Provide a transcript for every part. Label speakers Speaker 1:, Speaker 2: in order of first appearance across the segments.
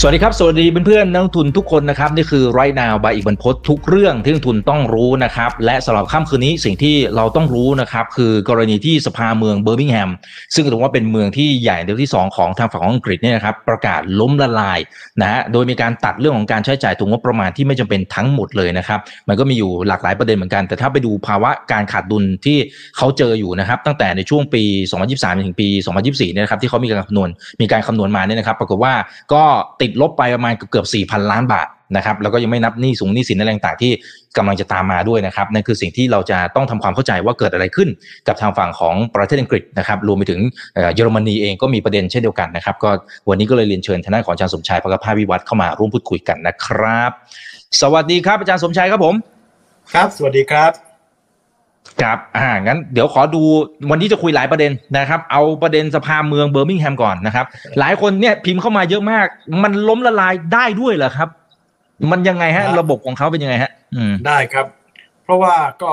Speaker 1: สวัสดีครับ สวัสดีเพื่อนๆนักลงทุนทุกคนนะครับ นี่คือ right now บายอีกบรรพททุกเรื่องที่นักลงทุนต้องรู้นะครับ และสำหรับค่ำคืนนี้สิ่งที่เราต้องรู้นะครับ คือกรณีที่สภาเมืองเบอร์มิงแฮม ซึ่งถือว่าเป็นเมืองที่ใหญ่เดียวที่ 2 ของทางฝั่งของอังกฤษเนี่ยนะครับประกาศล้มละลายนะฮะโดยมีการตัดเรื่องของการใช้จ่ายตัวงบประมาณที่ไม่จำเป็นทั้งหมดเลยนะครับ มันก็มีอยู่หลากหลายประเด็นเหมือนกัน แต่ถ้าไปดูภาวะการขาดดุลที่เขาเจออยู่นะครับ ตั้งแต่ในช่วงปี 2023ถึงปี 2024เนี่ยนะครับที่เขามีการคำนวณมีการคำนวณมาเนี่ยนะครับ ปรากฏว่าก็ติดลบไปประมาณเกือบ4,000ล้านบาทนะครับแล้วก็ยังไม่นับหนี้สูงหนี้สินอะไรต่างๆที่กำลังจะตามมาด้วยนะครับนั่นคือสิ่งที่เราจะต้องทำความเข้าใจว่าเกิดอะไรขึ้น กับทางฝั่งของประเทศอังกฤษนะครับรวมไปถึงเยอรมนีเองก็มีประเด็นเช่นเดียวกันนะครับก็วันนี้ก็เลยเรียนเชิญทางด้านของอาจารย์สมชายพกภาวิวัฒน์เข้ามาร่วมพูดคุยกันนะครับ สวัสดีครับอาจารย์สมชายครับผม
Speaker 2: ครับ สวัสดีครับ
Speaker 1: ครับอ่างั้นเดี๋ยวขอดูวันนี้จะคุยหลายประเด็นนะครับ เอาประเด็นสภาเมืองเบอร์มิงแฮมก่อนนะครับ หลายคนเนี่ยพิมพ์เข้ามาเยอะมาก มันล้มละลายได้ด้วยเหรอครับ มันยังไงฮะ
Speaker 2: ครับ
Speaker 1: ระบบของเขาเป็นยังไงฮะอืม
Speaker 2: ได้ครับ เพราะว่าก็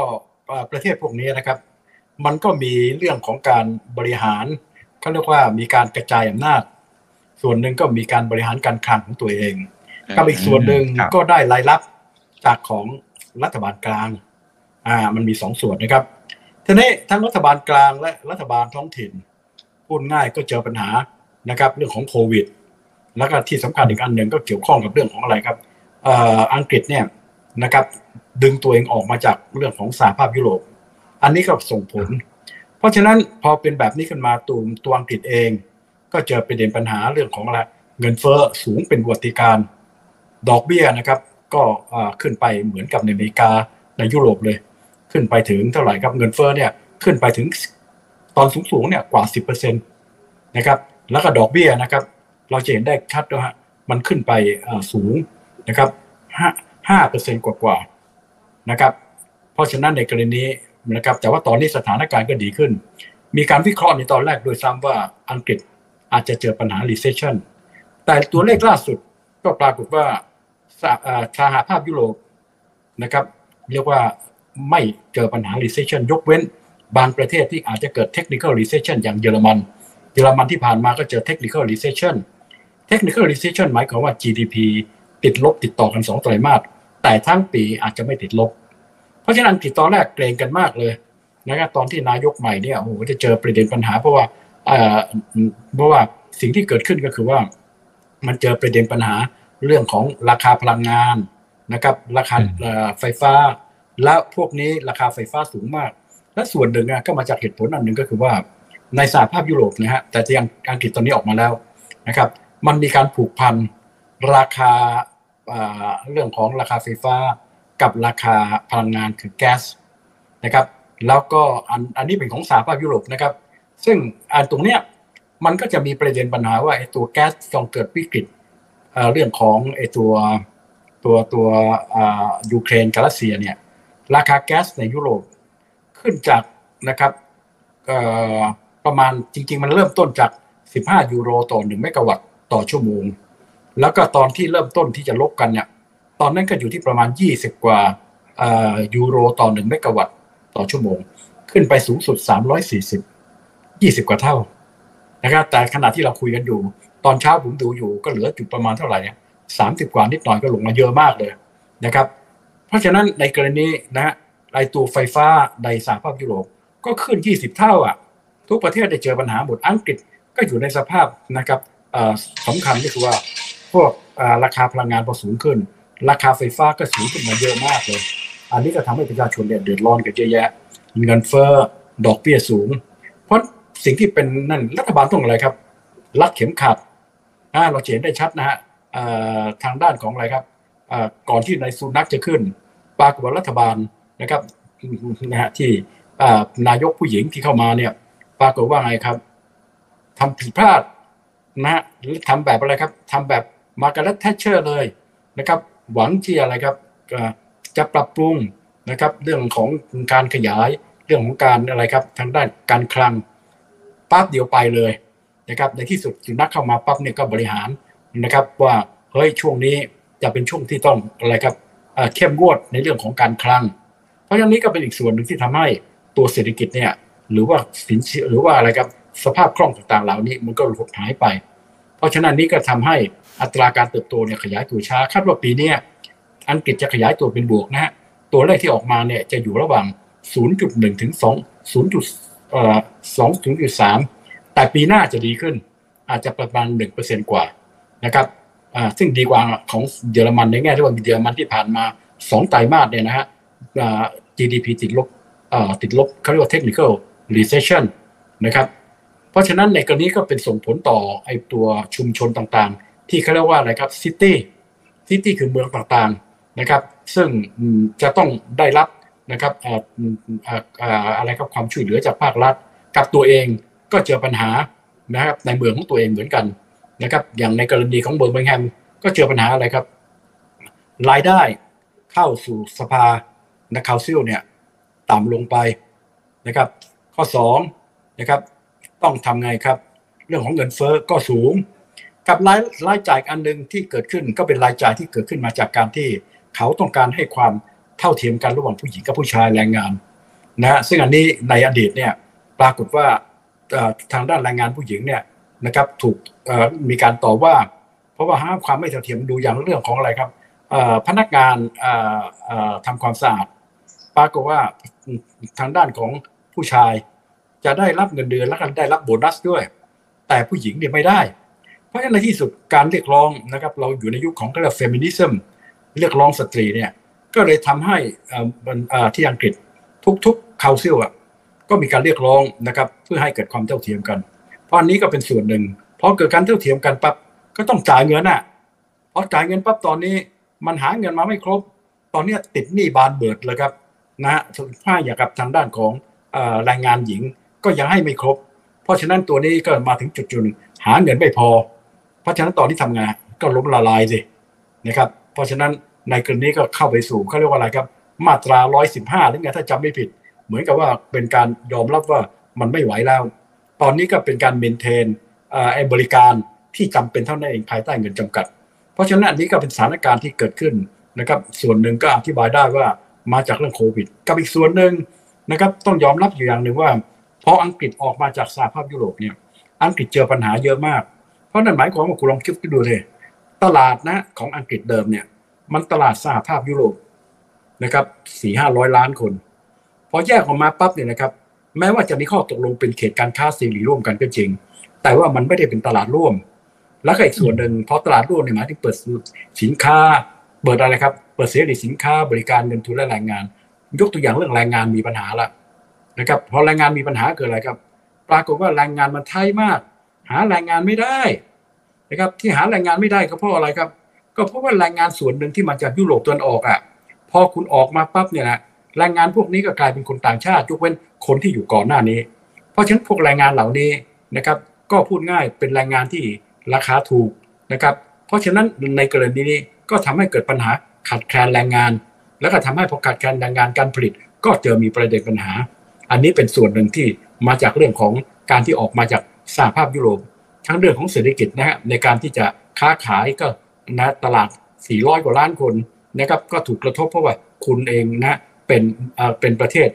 Speaker 2: เอ่อประเทศพวกนี้นะครับ มันก็มีเรื่องของการบริหารเขาเรียกว่ามีการกระจายอำนาจ ส่วนหนึ่งก็มีการบริหารการคลังของตัวเองกับอีกส่วนหนึ่ง
Speaker 1: ครับ
Speaker 2: ก็ได้รายรับจากของรัฐบาลกลาง อ่ามันมีสองส่วนนะครับทีนี้ทั้งรัฐบาลกลางและรัฐบาลท้องถิ่นพูดง่ายก็เจอปัญหานะครับ เรื่องของโควิด แล้วก็ที่สำคัญอีกอันหนึ่งก็เกี่ยวข้องกับเรื่องของอะไรครับอ่ออังกฤษเนี่ยนะครับดึงตัวเองออกมาจากเรื่องของสหภาพยุโรป อันนี้ก็ส่งผล เพราะฉะนั้นพอเป็นแบบนี้ขึ้นมาตัวตัวอังกฤษเอง ก็เจอประเด็นปัญหาเรื่องของอะไรเงินเฟ้อสูงเป็นวัติการ ดอกเบี้ยนะครับ ก็อ่าขึ้นไปเหมือนกับในอเมริกาในยุโรปเลย ขึ้นไปถึงเท่าไหร่ครับเงินเฟ้อเนี่ยขึ้นไปถึงตอนสูงๆเนี่ยกว่า 10%นะครับแล้วก็ดอกเบี้ยนะครับเราจะเห็นได้ชัดว่ามันขึ้นไปอ่าสูงนะครับห้าห้าเปอร์เซ็นกว่าๆนะครับ เพราะฉะนั้นในกรณีนี้นะครับ แต่ว่าตอนนี้สถานการณ์ก็ดีขึ้น มีการวิเคราะห์ในตอนแรกโดยซ้ำว่าอังกฤษอาจจะเจอปัญหา recession แต่ตัวเลขล่าสุดก็ปรากฏว่าสหอ่าสหภาพยุโรปนะครับ เรียกว่า ไม่เจอปัญหา recession ยกเว้น บางประเทศที่อาจจะเกิด technical recession อย่างเยอรมัน เยอรมันที่ผ่านมาก็เจอ technical recession technical recession หมายความว่า GDP ติดลบติดต่อกันสองไตรมาสแต่ทั้งปีอาจจะไม่ติดลบ เพราะฉะนั้นอังกฤษตอนแรกเกรงกันมากเลยนะครับตอนที่นายกใหม่เนี่ยโอ้โหจะเจอประเด็นปัญหาเพราะว่าเอ่อเพราะว่าสิ่งที่เกิดขึ้นก็คือว่า มันเจอประเด็นปัญหาเรื่องของราคาพลังงานนะครับ ราคา
Speaker 1: อืม
Speaker 2: เอ่อไฟฟ้า และพวกนี้ราคาไฟฟ้าสูงมาก และส่วนหนึ่งก็มาจากเหตุผลอันหนึ่งก็คือว่า ในสหภาพยุโรปนะฮะแต่ยังอังกฤษตอนนี้ออกมาแล้วนะครับ มันมีการผูกพันราคาเรื่องของราคาไฟฟ้ากับราคาพลังงานคือแก๊สนะครับแล้วก็อันอันนี้เป็นของสหภาพยุโรปนะครับ ซึ่งอันตรงเนี้ยมันก็จะมีประเด็นปัญหาว่าไอ้ตัวแก๊สต้องเกิดวิกฤตเรื่องของไอ้ตัวตัวตัวยูเครนกับรัสเซียเนี่ย ราคาแก๊สในยุโรปขึ้นจากนะครับประมาณจริง ๆ มันเริ่มต้นจาก 15 ยูโรต่อ1เมกะวัตต์ต่อชั่วโมง แล้วก็ตอนที่เริ่มต้นที่จะลบกันเนี่ยตอนนั้นก็อยู่ที่ประมาณ 20 กว่ายูโรต่อ1เมกะวัตต์ต่อชั่วโมง ขึ้นไปสูงสุด 340 20 กว่าเท่านะครับแต่ขณะที่เราคุยกันอยู่ ตอนเช้าผมดูอยู่ก็เหลือจุดประมาณเท่าไหร่เนี่ย30กว่านิดหน่อยก็ลงมาเยอะมากเลยนะครับ ราะฉะนั้นในกรณีนะฮะไอตัวไฟฟ้าในสหภาพยุโรปก็ขึ้น 20 เท่าอะ ทุกประเทศได้เจอปัญหาหมดอังกฤษก็อยู่ในสภาพนะครับสำคัญก็คือว่าพวกราคาพลังงานพอสูงขึ้น ราคาไฟฟ้าก็สูงขึ้นมาเยอะมากเลย อันนี้ก็ทำให้ประชาชนเนี่ยเดือดร้อนกันเยอะแยะ เงินเฟ้อดอกเบี้ยสูง เพราะสิ่งที่เป็นนั่นรัฐบาลต้องอะไรครับรัดเข็มขัดเราเห็นได้ชัดนะฮะทางด้านของอะไรครับก่อนที่นายสุนัขจะขึ้น ปรากฏว่ารัฐบาลนะครับนะฮะที่นายกผู้หญิงที่เข้ามาเนี่ย ปรากฏว่าไงครับทำผิดพลาดนะฮะหรือทำแบบอะไรครับทำแบบมาการ์เร็ตแทชเชอร์เลยนะครับ หวังที่อะไรครับจะปรับปรุงนะครับ เรื่องของการขยายเรื่องของการอะไรครับ ทางด้านการคลังปั๊บเดียวไปเลยนะครับ ในที่สุดสุนัขเข้ามาปั๊บเนี่ยก็บริหารนะครับ ว่าเฮ้ยช่วงนี้จะเป็นช่วงที่ต้องอะไรครับ เอ่อเข้มงวดในเรื่องของการคลัง เพราะฉะนี้ก็เป็นอีกส่วนหนึ่งที่ทำให้ตัวเศรษฐกิจเนี่ยหรือว่าสินเชื่อหรือว่าอะไรครับสภาพคล่องต่างๆ เหล่านี้มันก็หดหายไป เพราะฉะนั้นนี่ก็ทำให้อัตราการเติบโตเนี่ยขยายตัวช้าคาดว่าปีนี้อังกฤษจะขยายตัวเป็นบวกนะฮะตัวเลขที่ออกมาเนี่ยจะอยู่ระหว่าง 0.1 ถึง 2 0เอ่อ2.3แต่ปีหน้าจะดีขึ้น อาจจะประมาณ 1%กว่านะครับ ซึ่งดีกว่าของเยอรมันในแง่ที่ว่าเยอรมันที่ผ่านมา2ไตรมาสเนี่ยนะฮะ GDP ติดลบติดลบเขาเรียกว่า technical recession นะครับ เพราะฉะนั้นในกรณีก็เป็นส่งผลต่อไอ้ตัวชุมชนต่างๆ ที่เขาเรียกว่าอะไรครับ city city คือเมืองต่างๆนะครับ ซึ่งจะต้องได้รับนะครับอะไรครับความช่วยเหลือจากภาครัฐ กับตัวเองก็เจอปัญหานะครับในเมืองของตัวเองเหมือนกัน นะครับอย่างในกรณีของเบอร์มิงแฮมก็เจอปัญหาอะไรครับ รายได้เข้าสู่สภา council เนี่ยต่ำลงไปนะครับ ข้อ2นะครับต้องทำไงครับ เรื่องของเงินเฟ้อก็สูง กับรายรายจ่ายอันหนึ่งที่เกิดขึ้นก็เป็นรายจ่ายที่เกิดขึ้นมาจากการที่เขาต้องการให้ความเท่าเทียมกันระหว่างผู้หญิงกับผู้ชายแรงงานนะซึ่งอันนี้ในอดีตเนี่ยปรากฏว่าทางด้านแรงงานผู้หญิงเนี่ย นะครับ ถูกมีการต่อว่า เพราะว่าห้ามความไม่เท่าเทียมดูอย่างเรื่องของอะไรครับพนักงานทำความสะอาดปรากฏว่าทางด้านของผู้ชายจะได้รับเงินเดือนและกันได้รับโบนัสด้วย แต่ผู้หญิงเนี่ยไม่ได้ เพราะฉะนั้นในที่สุดการเรียกร้องนะครับ เราอยู่ในยุคของก็เรียก feminism เรียกร้องสตรีเนี่ยก็เลยทำให้ที่อังกฤษทุกๆ council อะก็มีการเรียกร้องนะครับ เพื่อให้เกิดความเท่าเทียมกัน อันนี้ก็เป็นส่วนหนึ่งพอเกิดการเท่าเทียมกันปั๊บก็ต้องจ่ายเงินอะพอจ่ายเงินปั๊บตอนนี้ มันหาเงินมาไม่ครบ ตอนนี้ติดหนี้บานเบอะเลยครับนะถ้าอย่างกับทางด้านของแรงงานหญิงก็ยังให้ไม่ครบ เพราะฉะนั้นตัวนี้ก็มาถึงจุดจุดหาเงินไม่พอ เพราะฉะนั้นตอนที่ทำงานก็ล้มละลายสินะครับ เพราะฉะนั้นในกรณีก็เข้าไปสู่เขาเรียกว่าอะไรครับ มาตราร้อยสิบห้าหรือไงถ้าจำไม่ผิด เหมือนกับว่าเป็นการยอมรับว่ามันไม่ไหวแล้ว ตอนนี้ก็เป็นการเมนเทนไอ้บริการที่จำเป็นเท่านั้นเองภายใต้เงินจำกัด เพราะฉะนั้นอันนี้ก็เป็นสถานการณ์ที่เกิดขึ้นนะครับ ส่วนหนึ่งก็อธิบายได้ว่ามาจากเรื่องโควิด กับอีกส่วนหนึ่งนะครับต้องยอมรับอยู่อย่างหนึ่งว่าพออังกฤษออกมาจากสหภาพยุโรปเนี่ยอังกฤษเจอปัญหาเยอะมาก เพราะนั่นหมายความว่าคุณลองคิดดูเลยตลาดนะของอังกฤษเดิมเนี่ย มันตลาดสหภาพยุโรปนะครับสี่ห้าร้อยล้านคน พอแยกออกมาปั๊บเนี่ยนะครับ แม้ว่าจะมีข้อตกลงเป็นเขตการค้าเสรีร่วมกันก็จริง แต่ว่ามันไม่ได้เป็นตลาดร่วม แล้วก็อีกส่วนหนึ่งเพอตลาดร่วมเนี่ยหมายถึงเปิดสินค้า เปิดอะไรครับ เปิดเสรีสินค้าบริการเงินทุนและแรงงาน ยกตัวอย่างเรื่องแรงงานมีปัญหาละนะครับพอแรงงานมีปัญหาเกิดอะไรครับ ปรากฏว่าแรงงานมันไทยมาก หาแรงงานไม่ได้นะครับ ที่หาแรงงานไม่ได้ก็เพราะอะไรครับ ก็เพราะว่าแรงงานส่วนหนึ่งที่มาจากยุโรปตะวันออกอะพอคุณออกมาปั๊บเนี่ยนะแรงงานพวกนี้ก็กลายเป็นคนต่างชาติยกเว้น คนที่อยู่ก่อนหน้านี้ เพราะฉะนั้นพวกแรงงานเหล่านี้นะครับ ก็พูดง่ายเป็นแรงงานที่ราคาถูกนะครับ เพราะฉะนั้นในกรณีนี้ก็ทำให้เกิดปัญหาขาดแคลนแรงงาน แล้วก็ทำให้พอขาดแคลนแรงงานการผลิต ก็เจอมีประเด็นปัญหา อันนี้เป็นส่วนหนึ่งที่มาจากเรื่องของการที่ออกมาจากสหภาพยุโรปทั้งเรื่องของเศรษฐกิจนะฮะในการที่จะค้าขายก็นะตลาด 400 กว่าล้านคนนะครับก็ถูกกระทบเพราะว่าคุณเองนะเป็นเป็นประเทศ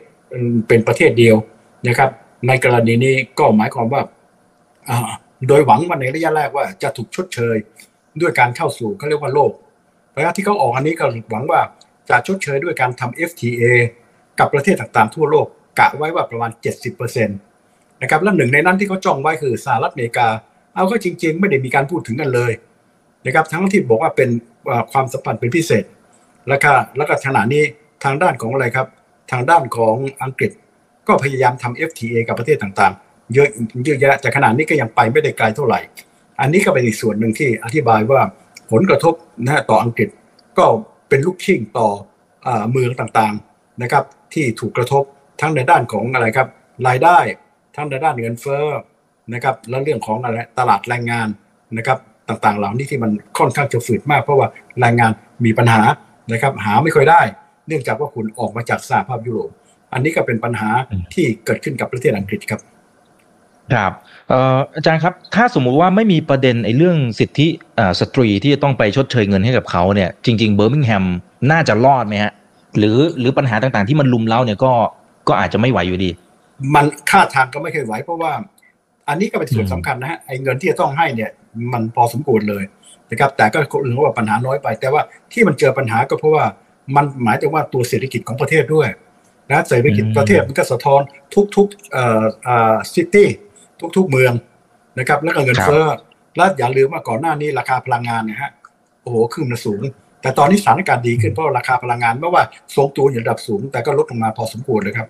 Speaker 2: เป็นประเทศเดียวนะครับ ในกรณีนี้ก็หมายความว่าโดยหวังว่าในระยะแรกว่าจะถูกชดเชยด้วยการเข้าสู่เขาเรียกว่าโลกเพราะที่เขาออกอันนี้ก็หวังว่าจะชดเชยด้วยการทำ FTA กับประเทศต่างๆทั่วโลกกะไว้ว่าประมาณ 70%นะครับและหนึ่งในนั้นที่เขาจ้องไว้คือสหรัฐอเมริกา เอาก็จริง ๆ ไม่ได้มีการพูดถึงกันเลยนะครับทั้งที่บอกว่าเป็นความสัมพันธ์เป็นพิเศษ แล้วก็แล้วก็ขณะนี้ทางด้านของอะไรครับ ทางด้านของอังกฤษก็พยายามทำ FTA กับประเทศต่างๆ เยอะเยอะแยะแต่ขณะนี้ก็ยังไปไม่ได้ไกลเท่าไหร่ อันนี้ก็เป็นอีกส่วนหนึ่งที่อธิบายว่าผลกระทบนะต่ออังกฤษก็เป็นลูกชิ่งต่ออเมืองต่างๆนะครับ ที่ถูกกระทบทั้งในด้านของอะไรครับรายได้ทั้งในด้านเงินเฟ้อนะครับและเรื่องของอะไรตลาดแรงงานนะครับต่างๆ เหล่านี้ที่มันค่อนข้างจะฝืดมาก เพราะว่าแรงงานมีปัญหานะครับหาไม่ค่อยได้ เนื่องจากว่าคุณออกมาจากสหภาพยุโรป อันนี้ก็เป็นปัญหาที่เกิดขึ้นกับประเทศอังกฤษครับ
Speaker 1: ครับอาจารย์ครับ ถ้าสมมุติว่าไม่มีประเด็นไอ้เรื่องสิทธิสตรีที่จะต้องไปชดเชยเงินให้กับเขาเนี่ย จริง ๆ เบอร์มิงแฮมน่าจะรอดไหมฮะ หรือหรือปัญหาต่างๆที่มันลุมเล้าเนี่ยก็ก็อาจจะไม่ไหวอยู่ดี
Speaker 2: มันค่าทางก็ไม่เคยไหวเพราะว่า อันนี้ก็เป็นส่วนสำคัญนะฮะไอ้เงินที่จะต้องให้เนี่ย มันพอสมควรเลยนะครับแต่ก็คนอื่นว่าปัญหาน้อยไป แต่ว่าที่มันเจอปัญหาก็เพราะว่า มันหมายถึงว่าตัวเศรษฐกิจของประเทศด้วยนะเศรษฐกิจประเทศมันก็สะท้อนทุกๆเอ่อเอ่อซิตี้ทุกๆเมืองนะครับแล้วก็เงินเฟ้อแล้วอย่าลืมว่าก่อนหน้านี้ราคาพลังงานนะฮะโอ้โหขึ้นมาสูง แต่ตอนนี้สถานการณ์ดีขึ้นเพราะราคาพลังงานไม่ว่าทรงตัวอยู่ระดับสูง แต่ก็ลดลงมาพอสมควรเลยครับ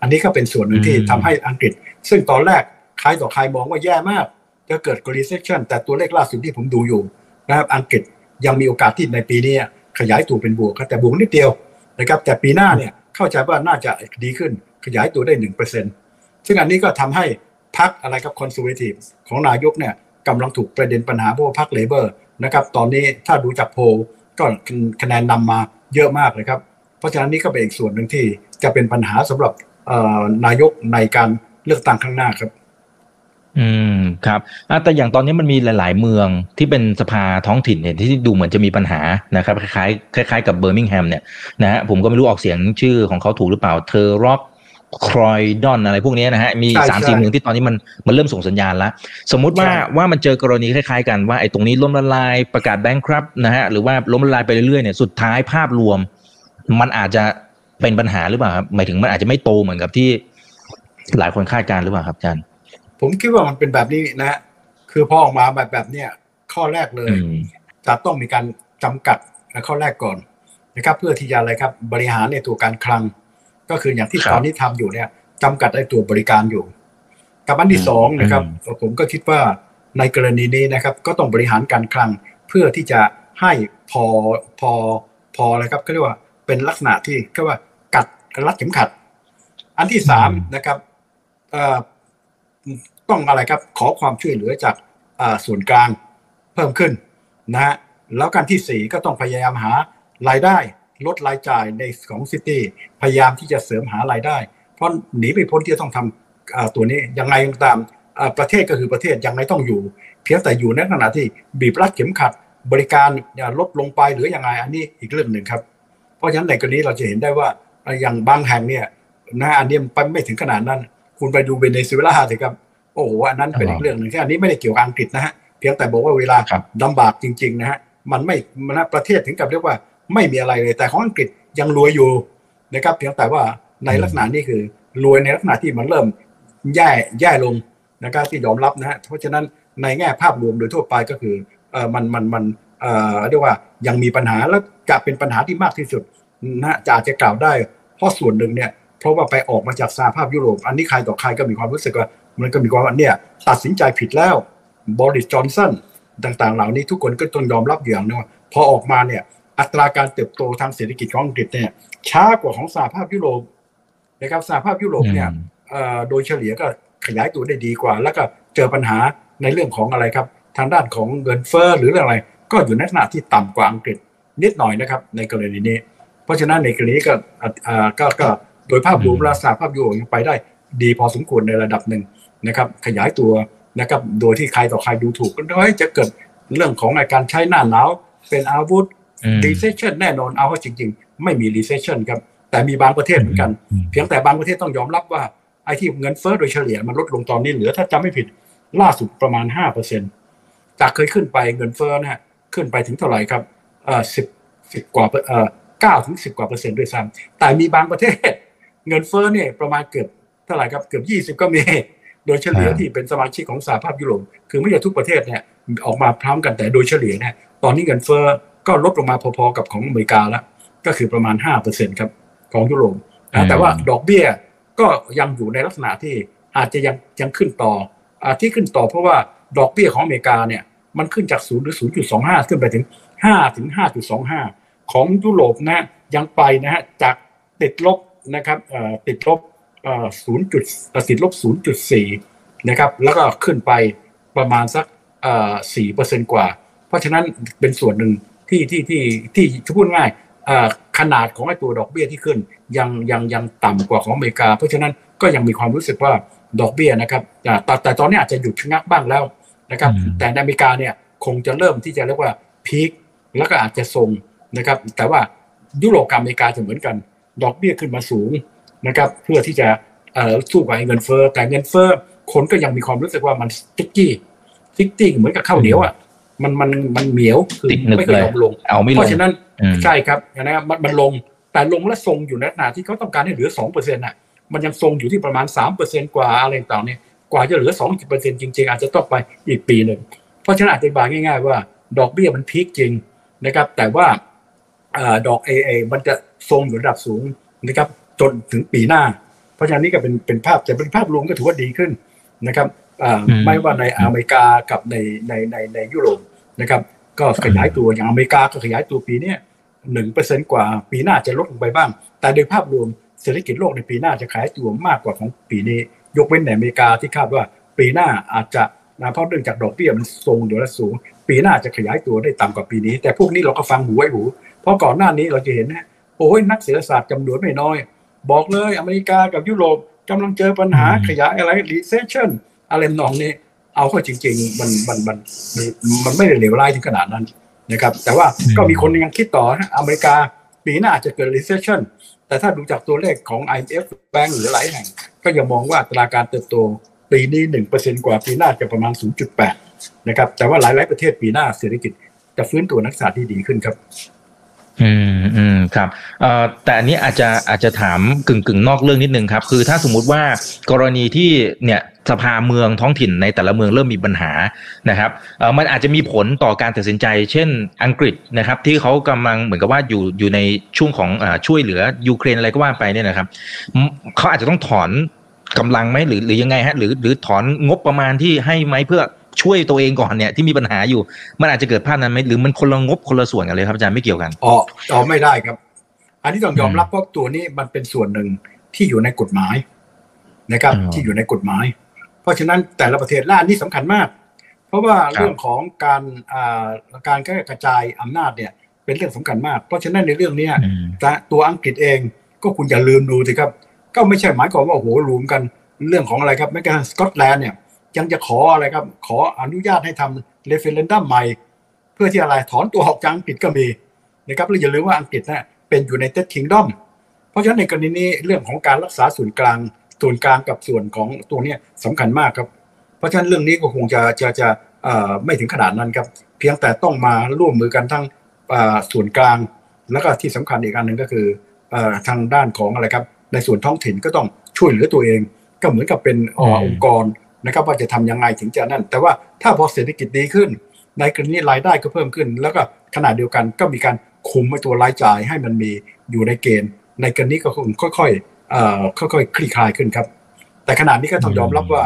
Speaker 2: อันนี้ก็เป็นส่วนหนึ่งที่ทำให้อังกฤษ ซึ่งตอนแรกใครต่อใครมองว่าแย่มาก จะเกิด recession แต่ตัวเลขล่าสุดที่ผมดูอยู่นะครับอังกฤษยังมีโอกาสที่ในปีนี้ ขยายตัวเป็นบวกแต่บวกนิดเดียวนะครับแต่ปีหน้าเนี่ยเข้าใจว่าน่าจะดีขึ้นขยายตัวได้หนึ่งเปอร์เซ็นต์ซึ่งอันนี้ก็ทำให้พรรคอะไรครับ Conservative ของนายกเนี่ยกำลังถูกประเด็นปัญหาเพราะว่าพรรค Labour นะครับตอนนี้ถ้าดูจากโพลก็คะแนนนำมาเยอะมากเลยครับ เพราะฉะนั้นนี่ก็เป็นอีกส่วนหนึ่งที่จะเป็นปัญหาสำหรับนายกในการเลือกตั้งข้างหน้าครับ
Speaker 1: อืมครับแต่อย่างตอนนี้มันมีหลาย ๆ เมืองที่เป็นสภาท้องถิ่นเนี่ยที่ดูเหมือนจะมีปัญหานะครับคล้ายๆคล้าย ๆ กับเบอร์มิงแฮมเนี่ยนะฮะผมก็ไม่รู้ออกเสียงชื่อของเขาถูกหรือเปล่า Thurrock Croydon อะไรพวกนี้นะฮะมีสามสี่เมืองที่ตอนนี้มันมันเริ่มส่งสัญญาณแล้ว สมมุติว่าว่ามันเจอกรณีคล้ายๆกันว่าไอ้ตรงนี้ล้มละลายประกาศ bankrupt นะฮะหรือว่าล้มละลายไปเรื่อยๆเนี่ยสุดท้ายภาพรวม มันอาจจะเป็นปัญหาหรือเปล่าครับหมายถึงมันอาจจะไม่โตเหมือนกับที่หลายคนคาดการหรือเปล่าครับอาจารย์
Speaker 2: ผมคิดว่ามันเป็นแบบนี้นะฮะคือพอออกมาแบบแบบเนี้ยข้อแรกเลย จะต้องมีการจำกัดข้อแรกก่อนนะครับ เพื่อที่จะอะไรครับ บริหารในตัวการคลัง ก็คืออย่างที่ตอนนี้ทำอยู่เนี่ยจำกัดในตัวบริการอยู่ กับอันที่สองนะครับ ผมก็คิดว่าในกรณีนี้นะครับ ก็ต้องบริหารการคลัง เพื่อที่จะให้พอพอพออะไรครับก็เรียกว่าเป็นลักษณะที่ก็ว่ากัดรัดเข็มขัด อันที่สามนะครับ ต้องอะไรครับ ขอความช่วยเหลือจากส่วนกลางเพิ่มขึ้นนะฮะแล้วการที่สี่ก็ต้องพยายามหารายได้ ลดรายจ่ายในของซิตี้พยายามที่จะเสริมหารายได้ เพราะหนีไปพ้นที่จะต้องทำตัวนี้ยังไงก็ตามประเทศก็คือประเทศยังไงต้องอยู่ เพียงแต่อยู่ในขณะที่บีบรัดเข็มขัดบริการลดลงไปหรือยังไงอันนี้อีกเรื่องหนึ่งครับ เพราะฉะนั้นในกรณีเราจะเห็นได้ว่าอย่างบางแห่งเนี่ยนะอันนี้ไปไม่ถึงขนาดนั้น คุณไปดูเวเนซุเอลาสิครับโอ้โหอันนั้นเป็นอีกเรื่องหนึ่งที่อันนี้ไม่ได้เกี่ยวกับอังกฤษนะฮะเพียงแต่บอกว่าเวลาลำบากจริงๆนะฮะมันไม่มันประเทศถึงกับเรียกว่าไม่มีอะไรเลยแต่ของอังกฤษยังรวยอยู่นะครับเพียงแต่ว่าในลักษณะนี้คือรวยในลักษณะที่มันเริ่มแย่แย่ลงนะครับที่ยอมรับนะฮะเพราะฉะนั้นในแง่ภาพรวมโดยทั่วไปก็คือเออมันมันมันเอ่อเรียกว่ายังมีปัญหาและจะเป็นปัญหาที่มากที่สุดนะจะอาจจะกล่าวได้ เพราะส่วนหนึ่งเนี่ย เพราะว่าไปออกมาจากสหภาพยุโรป อันนี้ใครต่อใครก็มีความรู้สึกว่ามันก็มีความว่าเนี่ยตัดสินใจผิดแล้วบริสจอนสันต่างๆ เหล่านี้ทุกคนก็ต้องยอมรับอย่างนึงว่าพอออกมาเนี่ยอัตราการเติบโตทางเศรษฐกิจของอังกฤษเนี่ยช้ากว่าของสหภาพยุโรปนะครับสหภาพยุโรปเนี่ยโดยเฉลี่ยก็ขยายตัวได้ดีกว่า แล้วก็เจอปัญหาในเรื่องของอะไรครับ ทางด้านของเงินเฟ้อหรืออะไร ก็อยู่ในขณะที่ต่ำกว่าอังกฤษนิดหน่อยนะครับ ในกรณีนี้ เพราะฉะนั้นในกรณีก็ก็ก็ โดยภาพรวมราสหภาพยุโรปยังไปได้ดีพอสมควรในระดับหนึ่งนะครับ ขยายตัวนะครับโดยที่ใครต่อใครดูถูกก็ด้จะเกิดเรื่องของการใช้หน้าหนาวเป็นอาวุธ recession แน่นอนเอาว่าจริง ๆ ไม่มี recession ครับแต่มีบางประเทศเหมือนกัน เพียงแต่บางประเทศต้องยอมรับว่าไอ้ที่เงินเฟ้อโดยเฉลี่ยมันลดลงตอนนี้เหลือถ้าจำไม่ผิดล่าสุดประมาณห้าเปอร์เซ็นจากเคยขึ้นไปเงินเฟ้อนะฮะขึ้นไปถึงเท่าไหร่ครับเอ่อสิบสิบกว่าเอ่อเก้าถึงสิบกว่าเปอร์เซ็นต์ด้วยซ้ำแต่มีบางประเทศ เงินเฟ้อเนี่ยประมาณเกือบเท่าไหร่ครับเกือบยี่สิบก็มี โดยเฉลี่ยที่เป็นสมาชิกของสหภาพยุโรปคือไม่ใช่ทุกประเทศเนี่ยออกมาพร้อมกันแต่โดยเฉลี่ยเนี่ยตอนนี้เงินเฟ้อก็ลดลงมาพอๆกับของอเมริกาแล้ว ก็คือประมาณห้าเปอร์เซ็นครับของยุโรปแต่ว่าดอกเบี้ยก็ยังอยู่ในลักษณะที่อาจจะยังยังขึ้นต่ออที่ขึ้นต่อเพราะว่าดอกเบี้ยของอเมริกาเนี่ยมันขึ้นจากศูนย์หรือศูนย์จุดสองห้าขึ้นไปถึงห้าถึงห้าจุดสองห้าของยุโรปนะยังไปนะฮะจากติดลบ นะครับติดลบศูนย์จุดติดลบศูนย์จุดสี่นะครับแล้วก็ขึ้นไปประมาณสักสี่เปอร์เซ็นกว่า เพราะฉะนั้นเป็นส่วนหนึ่งที่ที่ที่ที่จะพูดง่ายขนาดของไอ้ตัวดอกเบี้ยที่ขึ้นยังยังยังต่ำกว่าของอเมริกา เพราะฉะนั้นก็ยังมีความรู้สึกว่าดอกเบี้ยนะครับแต่แต่ตอนนี้อาจจะหยุดชะงักบ้างแล้วนะครับ แต่ในอเมริกาเนี่ยคงจะเริ่มที่จะเรียกว่าpeak แล้วก็อาจจะทรงนะครับ แต่ว่ายุโรปกับอเมริกาจะเหมือนกัน ดอกเบี้ยขึ้นมาสูงนะครับ เพื่อที่จะเอ่อสู้กับไอ้เงินเฟ้อแต่เงินเฟ้อคนก็ยังมีความรู้สึกว่ามัน sticky sticky เหมือนกับข้าวเหนียวอะมันมันมันเหนียวคือ
Speaker 1: ติดหนึบ
Speaker 2: ไม่เค
Speaker 1: เลยย
Speaker 2: ยอมลง
Speaker 1: เอาไม่ล
Speaker 2: เพ
Speaker 1: ง
Speaker 2: ราะฉะนั้น
Speaker 1: อืม
Speaker 2: ใช่ครับนะครับมันมันลงแต่ลงและทรงอยู่ในขณะที่เขาต้องการให้เหลือสองเปอร์เซ็นต์อะมันยังทรงอยู่ที่ประมาณสามเปอร์เซ็นต์กว่าอะไรต่างๆเนี่ยกว่าจะเหลือสองเปอร์เซ็นต์จริงๆ อาจจะต้องไปอีกปีหนึ่งเพราะฉะนั้นอธิบายง่าย ๆ ว่า ดอกเบี้ยมันพีคจริงนะครับ แต่ว่าเอ่อดอกเอเอมันจะ ทรงอยู่ระดับสูงนะครับจนถึงปีหน้า เพราะฉะนั้นนี่ก็เป็นเป็นภาพแต่เป็นภาพรวมก็ถือว่าดีขึ้นนะครับอ่า
Speaker 1: อืม
Speaker 2: ไม่ว่าในอเมริกากับในในในในยุโรปนะครับ ก็ขยายตัวอย่างอเมริกาก็ขยายตัวปีเนี้หนึ่งเปอร์เซ็นกว่าปีหน้าจะลดลงไปบ้าง แต่โดยภาพรวมเศรษฐกิจโลกในปีหน้าจะขยายตัวมากกว่าของปีนี้ ยกเว้นในอเมริกาที่คาดว่าปีหน้าอาจจะนะเพราะเนื่องจากดอกเบี้ยมันทรงอยู่และสูง ปีหน้าจะขยายตัวได้ต่ำกว่าปีนี้ แต่พวกนี้เราก็ฟังหูไว้หู เพราะก่อนหน้านี้เราจะเห็นนะ โอ้ยนักเศรษฐศาสตร์จำนวนไม่น้อย บอกเลยอเมริกากับยุโรปกำลังเจอปัญหา
Speaker 1: อืม
Speaker 2: ขยายอะไร recession อะไรนองนี้ เอาเข้าจริงๆมันมันมันมันมันไม่ได้เลวร้ายถึงขนาดนั้นนะครับ แต่ว่าก็มีคนยังคิดต่อนะอเมริกาปีหน้าอาจจะเกิด recession แต่ถ้าดูจากตัวเลขของ IMF แบงก์หรือหลายแห่ง ก็ยังมองว่าอัตราการเติบโตปีนี้หนึ่งเปอร์เซ็นกว่าปีหน้าจะประมาณ 0.8 นะครับ แต่ว่าหลายๆประเทศปีหน้าเศรษฐกิจจะฟื้นตัวนักศึกษาที่ดีขึ้นครับ
Speaker 1: อืมอืมครับเอ่อแต่อันนี้อาจจะอาจจะถามกึ่งกึ่งนอกเรื่องนิดนึงครับ คือถ้าสมมุติว่ากรณีที่เนี่ยสภาเมืองท้องถิ่นในแต่ละเมืองเริ่มมีปัญหานะครับเอ่อมันอาจจะมีผลต่อการตัดสินใจ เช่นอังกฤษนะครับ ที่เขากำลังเหมือนกับว่าอยู่อยู่ในช่วงของอ่าช่วยเหลือยูเครนอะไรก็ว่าไปเนี่ยนะครับเขาอาจจะต้องถอนกำลังไหมหรือหรือยังไงฮะหรือหรือถอนงบประมาณที่ให้ไหมเพื่อ ช่วยตัวเองก่อนเนี่ยที่มีปัญหาอยู่ มันอาจจะเกิดภาพนั้นไหมหรือมันคนละงบคนละส่วนกันเลยครับอาจารย์ไม่เกี่ยวกัน
Speaker 2: ออกออกไม่ได้ครับ อันนี้ต้องยอมรับเพราะตัวนี้มันเป็นส่วนหนึ่งที่อยู่ในกฎหมายนะครับ
Speaker 1: อ๋อ
Speaker 2: ที่อยู่ในกฎหมาย เพราะฉะนั้นแต่ละประเทศและอันนี้สำคัญมาก เพราะว่า
Speaker 1: ครับ
Speaker 2: เรื่องของการอ่าการกระจายอำนาจเนี่ย เป็นเรื่องสำคัญมาก เพราะฉะนั้นในเรื่องเนี้ย
Speaker 1: อืม
Speaker 2: แต่ตัวอังกฤษเองก็คุณอย่าลืมดูสิครับ ก็ไม่ใช่หมายความว่าโอ้โหรวมกันเรื่องของอะไรครับแม้กระทั่งสกอตแลนด์เนี่ย ยังจะขออะไรครับ ขออนุญาตให้ทำ referendum ใหม่ เพื่อที่อะไรถอนตัวออกจากอังกฤษก็มีนะครับแล้วอย่าลืมว่าอังกฤษนะเป็น United Kingdom เพราะฉะนั้นในกรณีนี้เรื่องของการรักษาส่วนกลางส่วนกลางกับส่วนของตัวเนี้ยสำคัญมากครับ เพราะฉะนั้นเรื่องนี้ก็คงจะจะจะเอ่อไม่ถึงขนาดนั้นครับ เพียงแต่ต้องมาร่วมมือกันทั้งเอ่อส่วนกลาง แล้วก็ที่สำคัญอีกอันหนึ่งก็คือเอ่อทางด้านของอะไรครับ ในส่วนท้องถิ่นก็ต้องช่วยเหลือตัวเอง ก็เหมือนกับเป็นเอ่อ
Speaker 1: อืม
Speaker 2: องค์กร นะครับว่าจะทำยังไงถึงจะนั่น แต่ว่าถ้าพอเศรษฐกิจดีขึ้น ในกรณีรายได้ก็เพิ่มขึ้น แล้วก็ขณะเดียวกันก็มีการคุมไอ้ตัวรายจ่ายให้มันมีอยู่ในเกณฑ์ ในกรณีก็คงค่อยๆเอ่อค่อยๆคลี่คลายขึ้นครับ แต่ขณะนี้ก็ต้องยอมรับว่า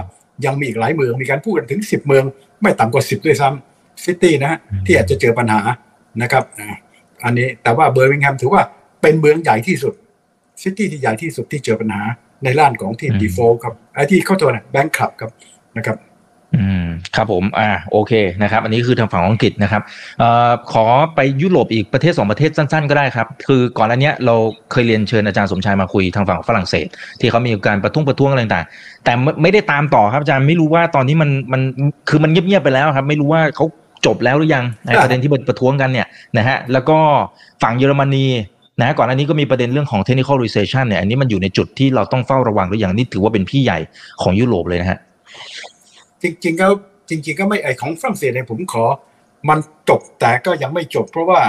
Speaker 2: ยังมีอีกหลายเมืองมีการพูดกันถึง 10 เมือง ไม่ต่ำกว่า 10 ด้วยซ้ำ city นะฮะ
Speaker 1: อืม
Speaker 2: ที่อาจจะเจอปัญหานะครับอ่าอันนี้แต่ว่าเบอร์มิงแฮมถือว่าเป็นเมืองใหญ่ที่สุด city ที่ใหญ่ที่สุดที่เจอปัญหา ในด้านของทีม
Speaker 1: อืม
Speaker 2: ดีโฟครับไอ้ที่เข้าตัวนะ bankrupt ครับนะครับ
Speaker 1: อืมครับผมอ่าโอเคนะครับ อันนี้คือทางฝั่งของอังกฤษนะครับเอ่อขอไปยุโรปอีกประเทศสองประเทศสั้น ๆ ก็ได้ครับ คือก่อนอันเนี้ยเราเคยเรียนเชิญอาจารย์สมชายมาคุยทางฝั่งฝรั่งเศส ที่เขามีการประท้วงประท้วงอะไรต่างๆแต่ไม่ไม่ได้ตามต่อครับอาจารย์ไม่รู้ว่าตอนนี้มันมันคือมันเงียบๆไปแล้วครับ ไม่รู้ว่าเขาจบแล้วหรือยังในประเด็นที่ประท้วงกันเนี่ยนะฮะแล้วก็ฝั่งเยอรมนี นะฮะก่อนอันนี้ก็มีประเด็นเรื่องของ technical recession เนี่ยอันนี้มันอยู่ในจุดที่เราต้องเฝ้าระวังหรือยังนี่ถือว่าเป็นพี่ใหญ่ของยุโรปเลยนะฮะ
Speaker 2: จริงๆก็จริง ๆ ก็ไม่ไอของฝรั่งเศสเนี่ยผมขอ มันจบแต่ก็ยังไม่จบ เพราะว่า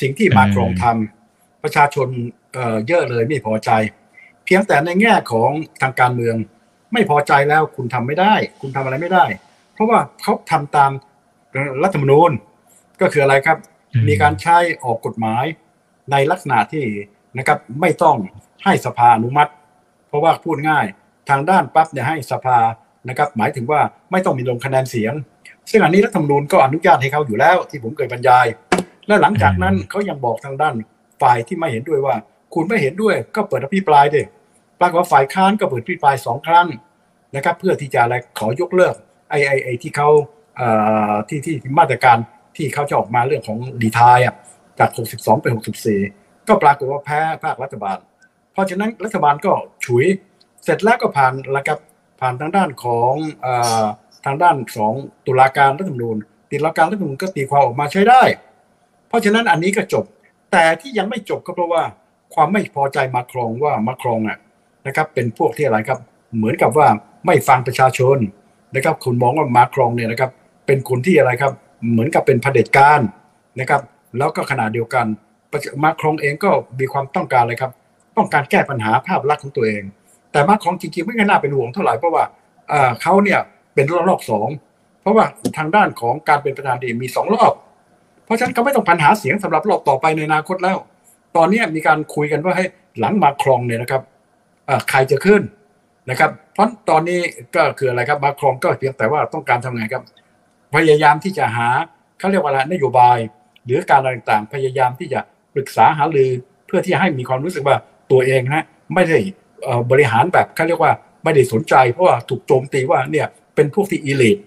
Speaker 2: สิ่งที่มาครองทำประชาชนเอ่อเยอะเลยไม่พอใจ เพียงแต่ในแง่ของทางการเมือง ไม่พอใจแล้วคุณทำไม่ได้ คุณทำอะไรไม่ได้ เพราะว่าเขาทำตามรัฐธรรมนูญ ก็คืออะไรครับ
Speaker 1: อืม
Speaker 2: มีการใช้ออกกฎหมาย ในลักษณะที่นะครับไม่ต้องให้สภาอนุมัติ เพราะว่าพูดง่ายทางด้านปั๊บเนี่ยให้สภานะครับหมายถึงว่าไม่ต้องมีลงคะแนนเสียง ซึ่งอันนี้รัฐธรรมนูญก็อนุญาตให้เขาอยู่แล้วที่ผมเคยบรรยาย และหลังจากนั้นเขายังบอกทางด้านฝ่ายที่ไม่เห็นด้วยว่า คุณไม่เห็นด้วยก็เปิดอภิปรายเดิปรากฏว่าฝ่ายค้านก็เปิดอภิปรายสองครั้งนะครับเพื่อที่จะอะไรขอยกเลิกไอ้ไอ้ไอ้ที่เขาเอ่อที่ที่ที่มาตรการที่เขาจะออกมาเรื่องของดีทายอะ จาก 62ไป64 ก็ปรากฏว่าแพ้ภาครัฐบาล เพราะฉะนั้นรัฐบาลก็ฉุย เสร็จแล้วก็ผ่านแล้วครับผ่านทางด้านของอทางด้านของตุลาการรัฐธรรมนูญตุลาการรัฐธรรมนูญก็ตีความออกมาใช้ได้ เพราะฉะนั้นอันนี้ก็จบ แต่ที่ยังไม่จบก็เพราะว่าความไม่พอใจมาครองว่ามาครองอะนะครับเป็นพวกที่อะไรครับ เหมือนกับว่าไม่ฟังประชาชนนะครับคุณมองว่ามาครองเนี่ยนะครับเป็นคนที่อะไรครับ เหมือนกับเป็นเผด็จการนะครับ แล้วก็ขณะเดียวกันมาครองเองก็มีความต้องการเลยครับ ต้องการแก้ปัญหาภาพลักษณ์ของตัวเอง แต่มาครองจริงๆไม่น่าเป็นห่วงเท่าไหร่เพราะว่าเขาเนี่ยเป็นรอบสองเพราะว่าทางด้านของการเป็นประธานดีมีสองรอบ เพราะฉะนั้นก็ไม่ต้องปัญหาเสียงสำหรับรอบต่อไปในอนาคตแล้ว ตอนนี้มีการคุยกันว่าให้หลังมาครองเนี่ยนะครับใครจะขึ้นนะครับ เพราะตอนนี้ก็คืออะไรครับมาครองก็เพียงแต่ว่าต้องการทำไงครับ พยายามที่จะหาเขาเรียกว่าอะไรนโยบาย หรือการอะไรต่างๆพยายามที่จะปรึกษาหารือเพื่อที่ให้มีความรู้สึกว่าตัวเองนะไม่ได้บริหารแบบเขาเรียกว่าไม่ได้สนใจเพราะว่าถูกโจมตีว่าเนี่ยเป็นพวกที่อีลิท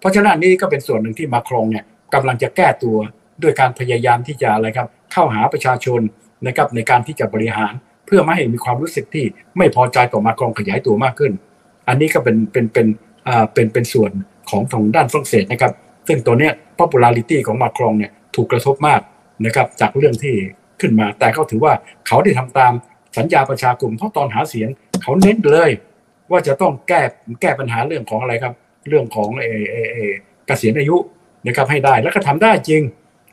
Speaker 2: เพราะฉะนั้นนี่ก็เป็นส่วนหนึ่งที่มาครองเนี่ยกำลังจะแก้ตัวด้วยการพยายามที่จะอะไรครับ เข้าหาประชาชนนะครับในการที่จะบริหารเพื่อไม่ให้มีความรู้สึกที่ไม่พอใจต่อมาครองขยายตัวมากขึ้น อันนี้ก็เป็นเป็นเป็นอ่าเป็นเป็นส่วนของทางด้านฝรั่งเศสนะครับ ซึ่งตัวเนี้ย popularity ของมาครองเนี่ย ถูกกระทบมากนะครับจากเรื่องที่ขึ้นมา แต่เขาถือว่าเขาได้ทำตามสัญญาประชากุมเพราะตอนหาเสียงเขาเน้นเลย ว่าจะต้องแก้แก้ปัญหาเรื่องของอะไรครับ เรื่องของเอเอเอเกษียณอายุนะครับให้ได้แล้วก็ทำได้จริง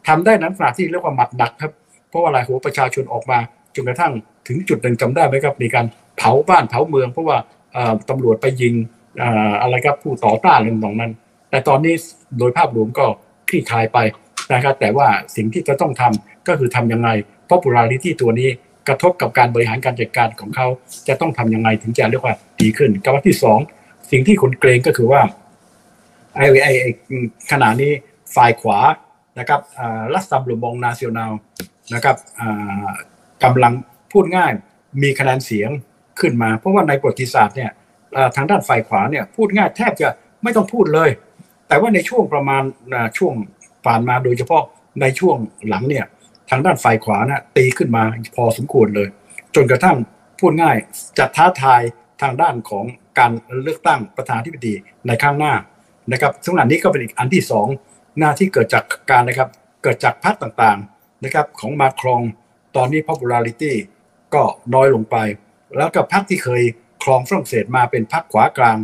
Speaker 2: ทำได้นั้นขนาดที่เรียกว่าหมัดหนักครับ เพราะว่าอะไรหัวประชาชนออกมาจนกระทั่งถึงจุดหนึ่งจำได้ไหมครับมีการเผาบ้านเผาเมือง เพราะว่าตำรวจไปยิงอะไรครับผู้ต่อต้านเรื่องตรงนั้น แต่ตอนนี้โดยภาพรวมก็คลี่คลายไปนะครับ แต่ว่าสิ่งที่จะต้องทำก็คือทํำยังไง popularity ตัวนี้กระทบกับการบริหารการจัดการของเขา จะต้องทํำยังไงถึงจะเรียกว่าดีขึ้นกับที่สองสิ่งที่คนเกรงก็คือว่าไอ้ไอ้ขณะนี้ฝ่ายขวานะครับรัสซัมลูมองนาเซียนาลนะครับกำลังพูดง่ายมีคะแนนเสียงขึ้นมา เพราะว่าในประวัติศาสตร์เนี่ยทางด้านฝ่ายขวาเนี่ยพูดง่ายแทบจะไม่ต้องพูดเลย แต่ว่าในช่วงประมาณช่วง ผ่านมาโดยเฉพาะในช่วงหลังเนี่ยทางด้านฝ่ายขวานะตีขึ้นมาพอสมควรเลย จนกระทั่งพูดง่ายจะท้าทายทางด้านของการเลือกตั้งประธานที่ปดีในข้างหน้านะครับซึ่งอันนี้ก็เป็นอีกอันที่สองหน้าที่เกิดจากการนะครับเกิดจากพรรคต่างๆนะครับของมาครองตอนนี้ popularity ก็น้อยลงไป แล้วก็พรรคที่เคยครองฝรั่งเศสมาเป็นพรรคขวากลาง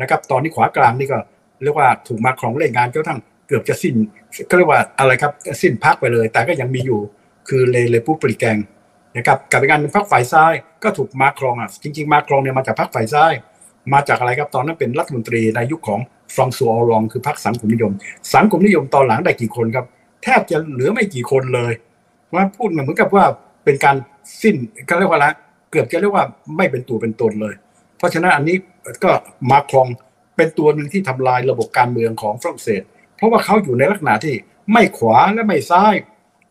Speaker 2: นะครับตอนนี้ขวากลางนี่ก็เรียกว่าถูกมาครองเล่นงานจนกระทั่ง กือบจะสิ้นก็เรียกว่าอะไรครับสิ้นพักไปเลย แต่ก็ยังมีอยู่คือเลเลปูปริแกงนะครับกับการเป็นพรรคฝ่ายซ้ายก็ถูกมาครองอะจริง ๆ มาครองเนี่ยมาจากพรรคฝ่ายซ้าย มาจากอะไรครับตอนนั้นเป็นรัฐมนตรีในยุคของฟรองซัวอลองคือพรรคสังคมนิยม สังคมนิยมตอนหลังได้กี่คนครับแทบจะเหลือไม่กี่คนเลยว่าพูดเหมือนกับว่าเป็นการสิ้นก็เรียกว่าอะเกือบจะเรียกว่าไม่เป็นตัวเป็นตนเลย เพราะฉะนั้นอันนี้ก็มาครองเป็นตัวหนึ่งที่ทำลายระบบการเมืองของฝรั่งเศส เพราะว่าเขาอยู่ในลักษณะที่ไม่ขวาและไม่ซ้าย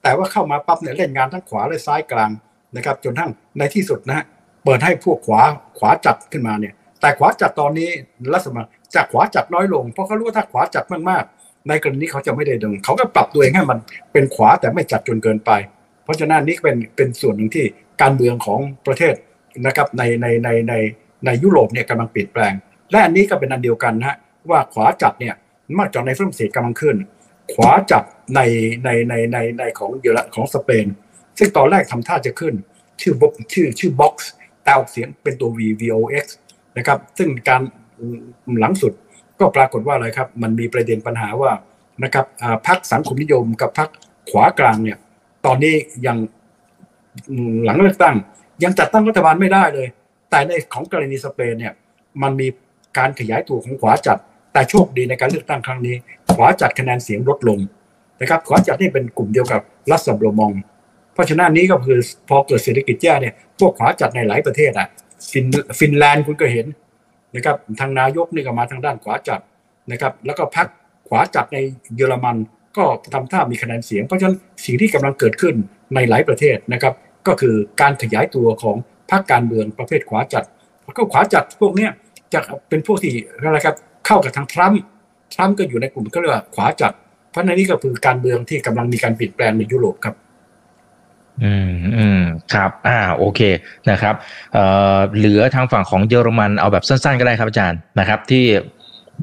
Speaker 2: แต่ว่าเข้ามาปั๊บเนี่ยเล่นงานทั้งขวาและซ้ายกลางนะครับ จนทั้งในที่สุดนะฮะเปิดให้พวกขวาขวาจัดขึ้นมาเนี่ย แต่ขวาจัดตอนนี้ลักษณะจากขวาจัดน้อยลง เพราะเขารู้ว่าถ้าขวาจัดมากๆ ในกรณีเขาจะไม่ได้ดึงเขาก็ปรับตัวเองให้มันเป็นขวาแต่ไม่จัดจนเกินไป เพราะฉะนั้นนี่เป็นเป็นส่วนหนึ่งที่การเมืองของประเทศนะครับในในในในในยุโรปเนี่ยกำลังเปลี่ยนแปลง และอันนี้ก็เป็นอันเดียวกันนะว่าขวาจัดเนี่ย มากจากในฝรั่งเศสกำลังขึ้น ขวาจัดในในในในในของเยอรของสเปน ซึ่งตอนแรกทำท่าจะขึ้น ชื่อ Vox ชื่อชื่อ Vox แต่ออกเสียงเป็นตัว V V O X นะครับ ซึ่งการหลังสุดก็ปรากฏว่าอะไรครับ มันมีประเด็นปัญหาว่านะครับพรรคสังคมนิยมกับพรรคขวากลางเนี่ย ตอนนี้ยังหลังเลือกตั้ง ยังจัดตั้งรัฐบาลไม่ได้เลย แต่ในของกรณีสเปนเนี่ย มันมีการขยายตัวของขวาจัด แต่โชคดีในการเลือกตั้งครั้งนี้ ขวาจัดคะแนนเสียงลดลงนะครับขวาจัดนี่เป็นกลุ่มเดียวกับ Rassemblement เพราะฉะนั้นนี้ก็คือพอเกิดเศรษฐกิจแย่เนี่ยพวกขวาจัดในหลายประเทศอะฟินฟินแลนด์คุณก็เห็นนะครับทางนายกนี่ก็มาทางด้านขวาจัดนะครับแล้วก็พรรคขวาจัดในเยอรมันก็ทำท่ามีคะแนนเสียง เพราะฉะนั้นสิ่งที่กำลังเกิดขึ้นในหลายประเทศนะครับก็คือการขยายตัวของพรรคการเมืองประเภทขวาจัดก็ขวาจัดพวกเนี้ยจะเป็นพวกที่อะไรครับ เข้ากับทางทรัมป์ทรัมป์ก็อยู่ในกลุ่มก็เรียกว่าขวาจัด เพราะในนี้ก็คือการเมืองที่กำลังมีการเปลี่ยนแปลงในยุโรปครับ
Speaker 1: อืมอืมครับ อ่า โอเคนะครับเอ่อเหลือทางฝั่งของเยอรมันเอาแบบสั้น ๆ ก็ได้ครับอาจารย์นะครับ ที่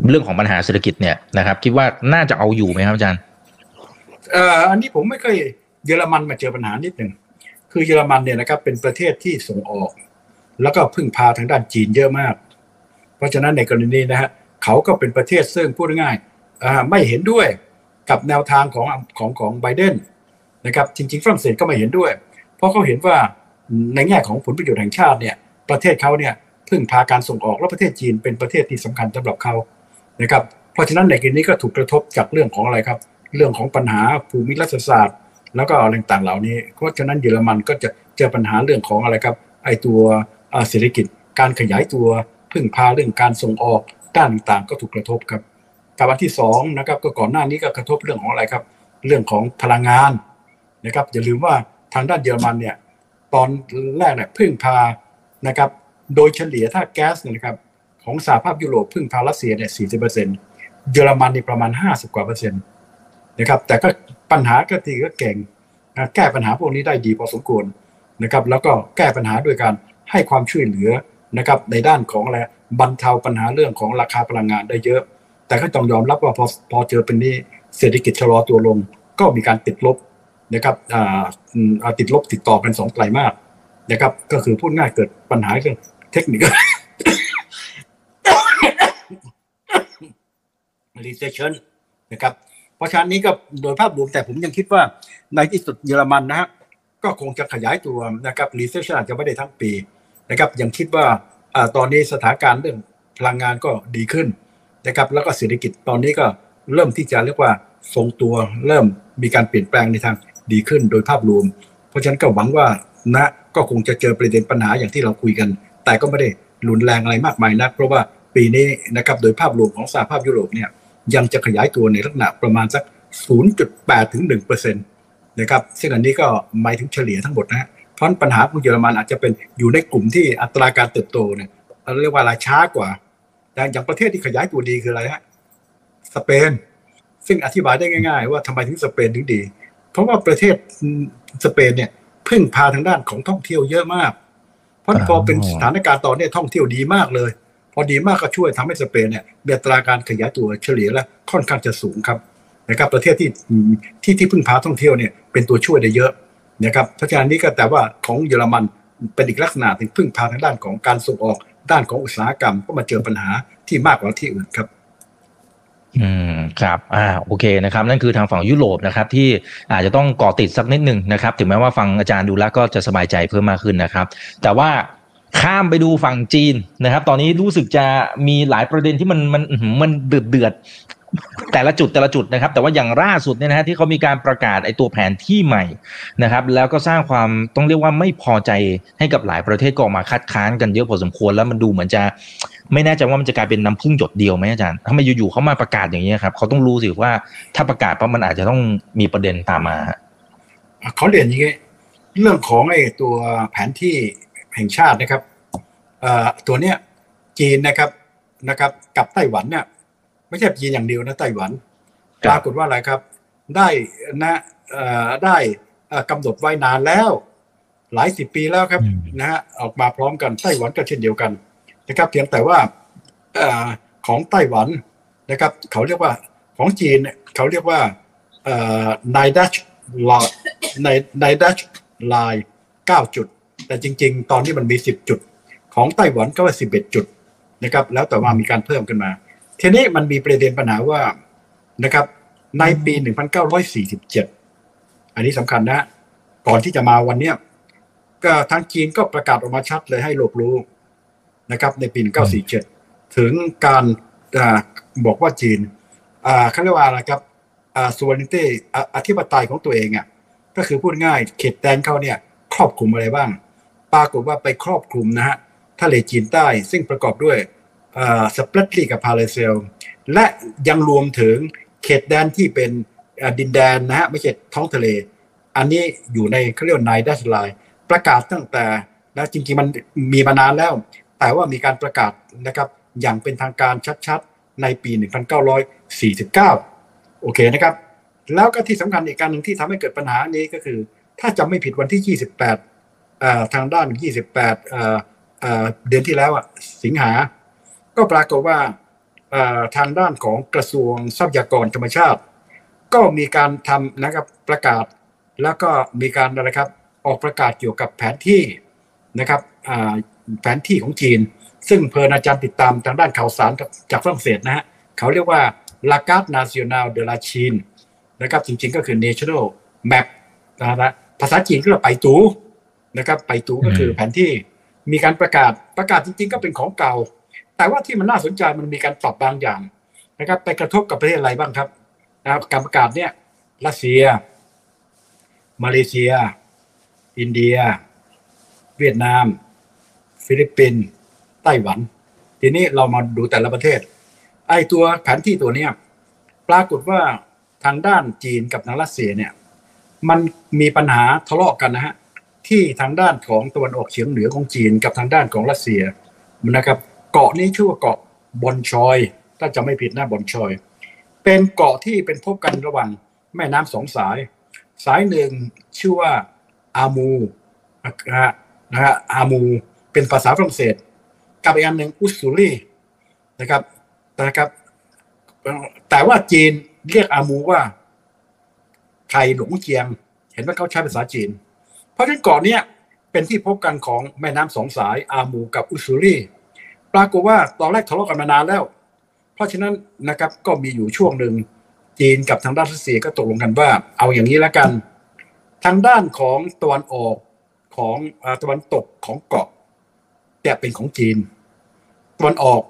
Speaker 1: เรื่องของปัญหาเศรษฐกิจเนี่ยนะครับ คิดว่าน่าจะเอาอยู่ไหมครับอาจารย์
Speaker 2: เอ่ออันนี้ผมไม่เคยเยอรมันมาเจอปัญหานิดหนึ่งคือเยอรมันเนี่ยนะครับเป็นประเทศที่ส่งออก แล้วก็พึ่งพาทางด้านจีนเยอะมาก เพราะฉะนั้นในกรณีนี้นะฮะ เขาก็เป็นประเทศซึ่งพูดง่ายๆไม่เห็นด้วยกับแนวทางของของของไบเดนนะครับจริงๆฝรั่งเศสก็ไม่เห็นด้วย เพราะเขาเห็นว่าในแง่ของผลประโยชน์แห่งชาติเนี่ยประเทศเขาเนี่ยพึ่งพาการส่งออกและประเทศจีนเป็นประเทศที่สำคัญสำหรับเขานะครับเพราะฉะนั้นในกรณีนี้ก็ถูกกระทบจากเรื่องของอะไรครับ เรื่องของปัญหาภูมิรัฐศาสตร์ แล้วก็อะไรต่างๆเหล่านี้ เพราะฉะนั้นเยอรมันก็จะเจอปัญหาเรื่องของอะไรครับไอตัวเศรษฐกิจการขยายตัวพึ่งพาเรื่องการส่งออก ด้านต่างๆก็ถูกกระทบครับกับอันที่2นะครับก็ก่อนหน้านี้ก็กระทบเรื่องของอะไรครับ เรื่องของพลังงานนะครับอย่าลืมว่าทางด้านเยอรมันเนี่ยตอนแรกเนี่ยพึ่งพานะครับโดยเฉลี่ยถ้าแก๊สนะครับของสหภาพยุโรปพึ่งพารัสเซียเนี่ยสี่สิบเปอร์เซ็นต์เยอรมันนี่ประมาณห้าสิบกว่าเปอร์เซ็นต์นะครับแต่ก็ปัญหาก็ทีก็เก่งแก้ปัญหาพวกนี้ได้ดีพอสมควรนะครับแล้วก็แก้ปัญหาด้วยการให้ความช่วยเหลือ นะครับในด้านของอะไรบรรเทาปัญหาเรื่องของราคาพลังงานได้เยอะ แต่ก็ต้องยอมรับว่าพอพอเจอเป็นนี้เศรษฐกิจชะลอตัวลง ก็มีการติดลบนะครับติดลบติดต่อกันสองไตรมาสนะครับก็คือพูดง่ายเกิดปัญหาเรื่องเทคนิค recession นะครับเพราะฉะนั้นนี้ก็โดยภาพรวมแต่ผมยังคิดว่าในที่สุดเยอรมันนะฮะก็คงจะขยายตัวนะครับ recession อาจจะไม่ได้ทั้งปี นะครับยังคิดว่าตอนนี้สถานการณ์เรื่องพลังงานก็ดีขึ้นนะครับแล้วก็เศรษฐกิจตอนนี้ก็เริ่มที่จะเรียกว่าทรงตัวเริ่มมีการเปลี่ยนแปลงในทางดีขึ้นโดยภาพรวม เพราะฉะนั้นก็หวังว่านะก็คงจะเจอประเด็นปัญหาอย่างที่เราคุยกัน แต่ก็ไม่ได้รุนแรงอะไรมากมายนัก เพราะว่าปีนี้นะครับโดยภาพรวมของสหภาพยุโรปเนี่ยยังจะขยายตัวในลักษณะประมาณสัก 0.8 ถึง1%นะครับซึ่งอันนี้ก็หมายถึงเฉลี่ยทั้งหมดนะ เพราะปัญหาของเยอรมันอาจจะเป็นอยู่ในกลุ่มที่อัตราการเติบโตเนี่ยเราเรียกว่าราช้ากว่า แต่อย่างประเทศที่ขยายตัวดีคืออะไรฮะสเปน ซึ่งอธิบายได้ง่าย ๆ ว่าทำไมถึงสเปนถึงดี เพราะว่าประเทศสเปนเนี่ยพึ่งพาทางด้านของท่องเที่ยวเยอะมาก เพราะพอเป็นสถานการณ์ตอนนี้ท่องเที่ยวดีมากเลย พอดีมากก็ช่วยทำให้สเปนเนี่ยมีอัตราการขยายตัวเฉลี่ยและค่อนข้างจะสูงครับนะครับประเทศที่ที่ที่พึ่งพาท่องเที่ยวเนี่ยเป็นตัวช่วยได้เยอะ นะครับเพราะฉะนั้นนี้ก็แต่ว่าของเยอรมันเป็นอีกลักษณะถึงพึ่งพาทางด้านของการส่งออกด้านของอุตสาหกรรมก็มาเจอปัญหาที่มากกว่าที่อื่นครับ
Speaker 1: อืมครับอ่าโอเคนะครับ นั่นคือทางฝั่งยุโรปนะครับ ที่อาจจะต้องก่อติดสักนิดหนึ่งนะครับ ถึงแม้ว่าฟังอาจารย์ดูแล้วก็จะสบายใจเพิ่มมากขึ้นนะครับ แต่ว่าข้ามไปดูฝั่งจีนนะครับ ตอนนี้รู้สึกจะมีหลายประเด็นที่มันมันมันเดือดเดือด แต่ละจุดแต่ละจุดนะครับ แต่ว่าอย่างล่าสุดเนี่ยนะฮะที่เขามีการประกาศไอ้ตัวแผนที่ใหม่นะครับ แล้วก็สร้างความต้องเรียกว่าไม่พอใจให้กับหลายประเทศก็ออกมาคัดค้านกันเยอะพอสมควรแล้วมันดูเหมือนจะ ไม่แน่ใจว่ามันจะกลายเป็นน้ำพึ่งหยดเดียวไหมอาจารย์ถ้ามาอยู่ๆเขามาประกาศอย่างนี้ครับเขาต้องรู้สิว่าถ้าประกาศปั๊บมันอาจจะต้องมีประเด็นตามมา
Speaker 2: เขาเรียนอย่างนี้เรื่องของไอ้ตัวแผนที่แห่งชาตินะครับตัวเนี้ยจีนนะครับนะครับ กับไต้หวันเนี่ย ไม่ใช่จีนอย่างเดียวนะไต้หวันปรากฏว่าอะไรครับ ได้นะได้กำหนดไว้นานแล้ว หลายสิบปีแล้วครับนะฮะออกมาพร้อมกันไต้หวันก็เช่นเดียวกันนะครับ เพียงแต่ว่าของไต้หวันนะครับ เขาเรียกว่าของจีนเขาเรียกว่านายดัชลายในในดัชไลน์เก้าจุด แต่จริง ๆ ตอนนี้มันมีสิบจุด ของไต้หวันก็ว่าสิบเอ็ดจุดนะครับ แล้วแต่ว่ามีการเพิ่มขึ้นมา ทีนี้มันมีประเด็นปัญหาว่านะครับ ในปีหนึ่งพันเก้าร้อยสี่สิบเจ็ดอันนี้สำคัญนะ ก่อนที่จะมาวันเนี้ยก็ทางจีนก็ประกาศออกมาชัดเลยให้โลกรู้นะครับ ในปี 1947 ถึงการบอกว่าจีนเขาเรียกว่าอะไรครับส่วนนิตี้อธิปไตยของตัวเองอะก็คือพูดง่ายเขตแดนเขาเนี่ย ครอบคลุมอะไรบ้าง ปรากฏว่าไปครอบคลุมนะฮะทะเลจีนใต้ซึ่งประกอบด้วย สเปรตลีกับพาเลเซล และยังรวมถึงเขตแดนที่เป็นดินแดนนะฮะไม่ใช่ท้องทะเล อันนี้อยู่ในเขาเรียกว่านายดัชไลน์ประกาศตั้งแต่แล้วจริงๆมันมีมานานแล้ว แต่ว่ามีการประกาศนะครับอย่างเป็นทางการชัดๆ ในปี 1949 โอเคนะครับ แล้วก็ที่สำคัญอีกการหนึ่งที่ทำให้เกิดปัญหานี้ก็คือ ถ้าจำไม่ผิดวันที่ 28ทางด้าน 28เดือนที่แล้วสิงหา ก็ปรากฏว่าทางด้านของกระทรวงทรัพยากรธรรมชาติ ก็มีการทำนะครับประกาศ แล้วก็มีการนะครับออกประกาศเกี่ยวกับแผนที่นะครับแผนที่ของจีน ซึ่งเพลินอาจารย์ติดตามทางด้านข่าวสารจากฝรั่งเศสนะฮะเขาเรียกว่า La Carte Nationale de la Chine นะครับจริงๆก็คือ National Map นะฮะภาษาจีนก็เรียกไป่ตู้นะครับไป่ตู้ก็คือแผนที่มีการประกาศประกาศจริงๆ ก็เป็นของเก่า แต่ว่าที่มันน่าสนใจมันมีการปรับบางอย่างนะครับ ไปกระทบกับประเทศอะไรบ้างครับนะครับการประกาศเนี่ยรัสเซีย มาเลเซีย อินเดีย เวียดนาม ฟิลิปปินส์ไต้หวัน ทีนี้เรามาดูแต่ละประเทศ ไอ้ตัวแผนที่ตัวเนี้ยปรากฏว่าทางด้านจีนกับทางรัสเซียเนี่ย มันมีปัญหาทะเลาะกันนะฮะที่ทางด้านของตะวันออกเฉียงเหนือของจีนกับทางด้านของรัสเซียนะครับ เกาะนี้ชื่อว่าเกาะบอนชอย ถ้าจะไม่ผิดนะบอนชอย เป็นเกาะที่เป็นพบกันระหว่างแม่น้ำสองสาย สายหนึ่งชื่อว่าอามูนะฮะนะฮะอามูเป็นภาษาฝรั่งเศส กับอีกอันหนึ่งอุสุรีนะครับนะครับ แต่ว่าจีนเรียกอามูว่าไทยหลงเจียง เห็นว่าเขาใช้ภาษาจีน เพราะฉะนั้นเกาะนี้เป็นที่พบกันของแม่น้ำสองสายอามูกับอุสุรี ปรากฏว่าตอนแรกทะเลาะกันมานานแล้ว เพราะฉะนั้นนะครับก็มีอยู่ช่วงหนึ่งจีนกับทางด้านรัสเซียก็ตกลงกันว่า เอาอย่างนี้แล้วกัน ทางด้านของตะวันออกของตะวันตกของเกาะจะเป็นของจีน ตะวันออก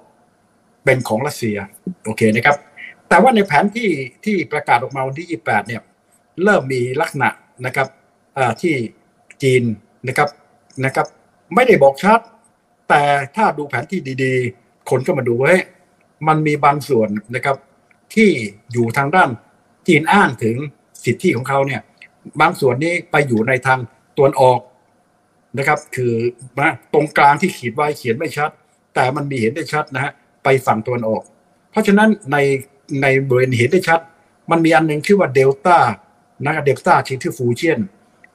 Speaker 2: เป็นของรัสเซียโอเคนะครับ แต่ว่าในแผนที่ที่ประกาศออกมาวันที่ 28 เนี่ย เริ่มมีลักษณะนะครับที่จีนนะครับนะครับ ไม่ได้บอกชัด แต่ถ้าดูแผนที่ดีๆ คนก็มาดูว่ามันมีบางส่วนนะครับ ที่อยู่ทางด้านจีนอ้างถึงสิทธิของเขาเนี่ยบางส่วนนี้ไปอยู่ในทางตวนออกนะครับ คือตรงกลางที่ขีดไว้เขียนไม่ชัด แต่มันมีเห็นได้ชัดนะฮะไปฝั่งตวนออก เพราะฉะนั้นในในบริเวณเห็นได้ชัด มันมีอันหนึ่งชื่อว่าเดลต้านะเดลต้าชื่อฟูเจียน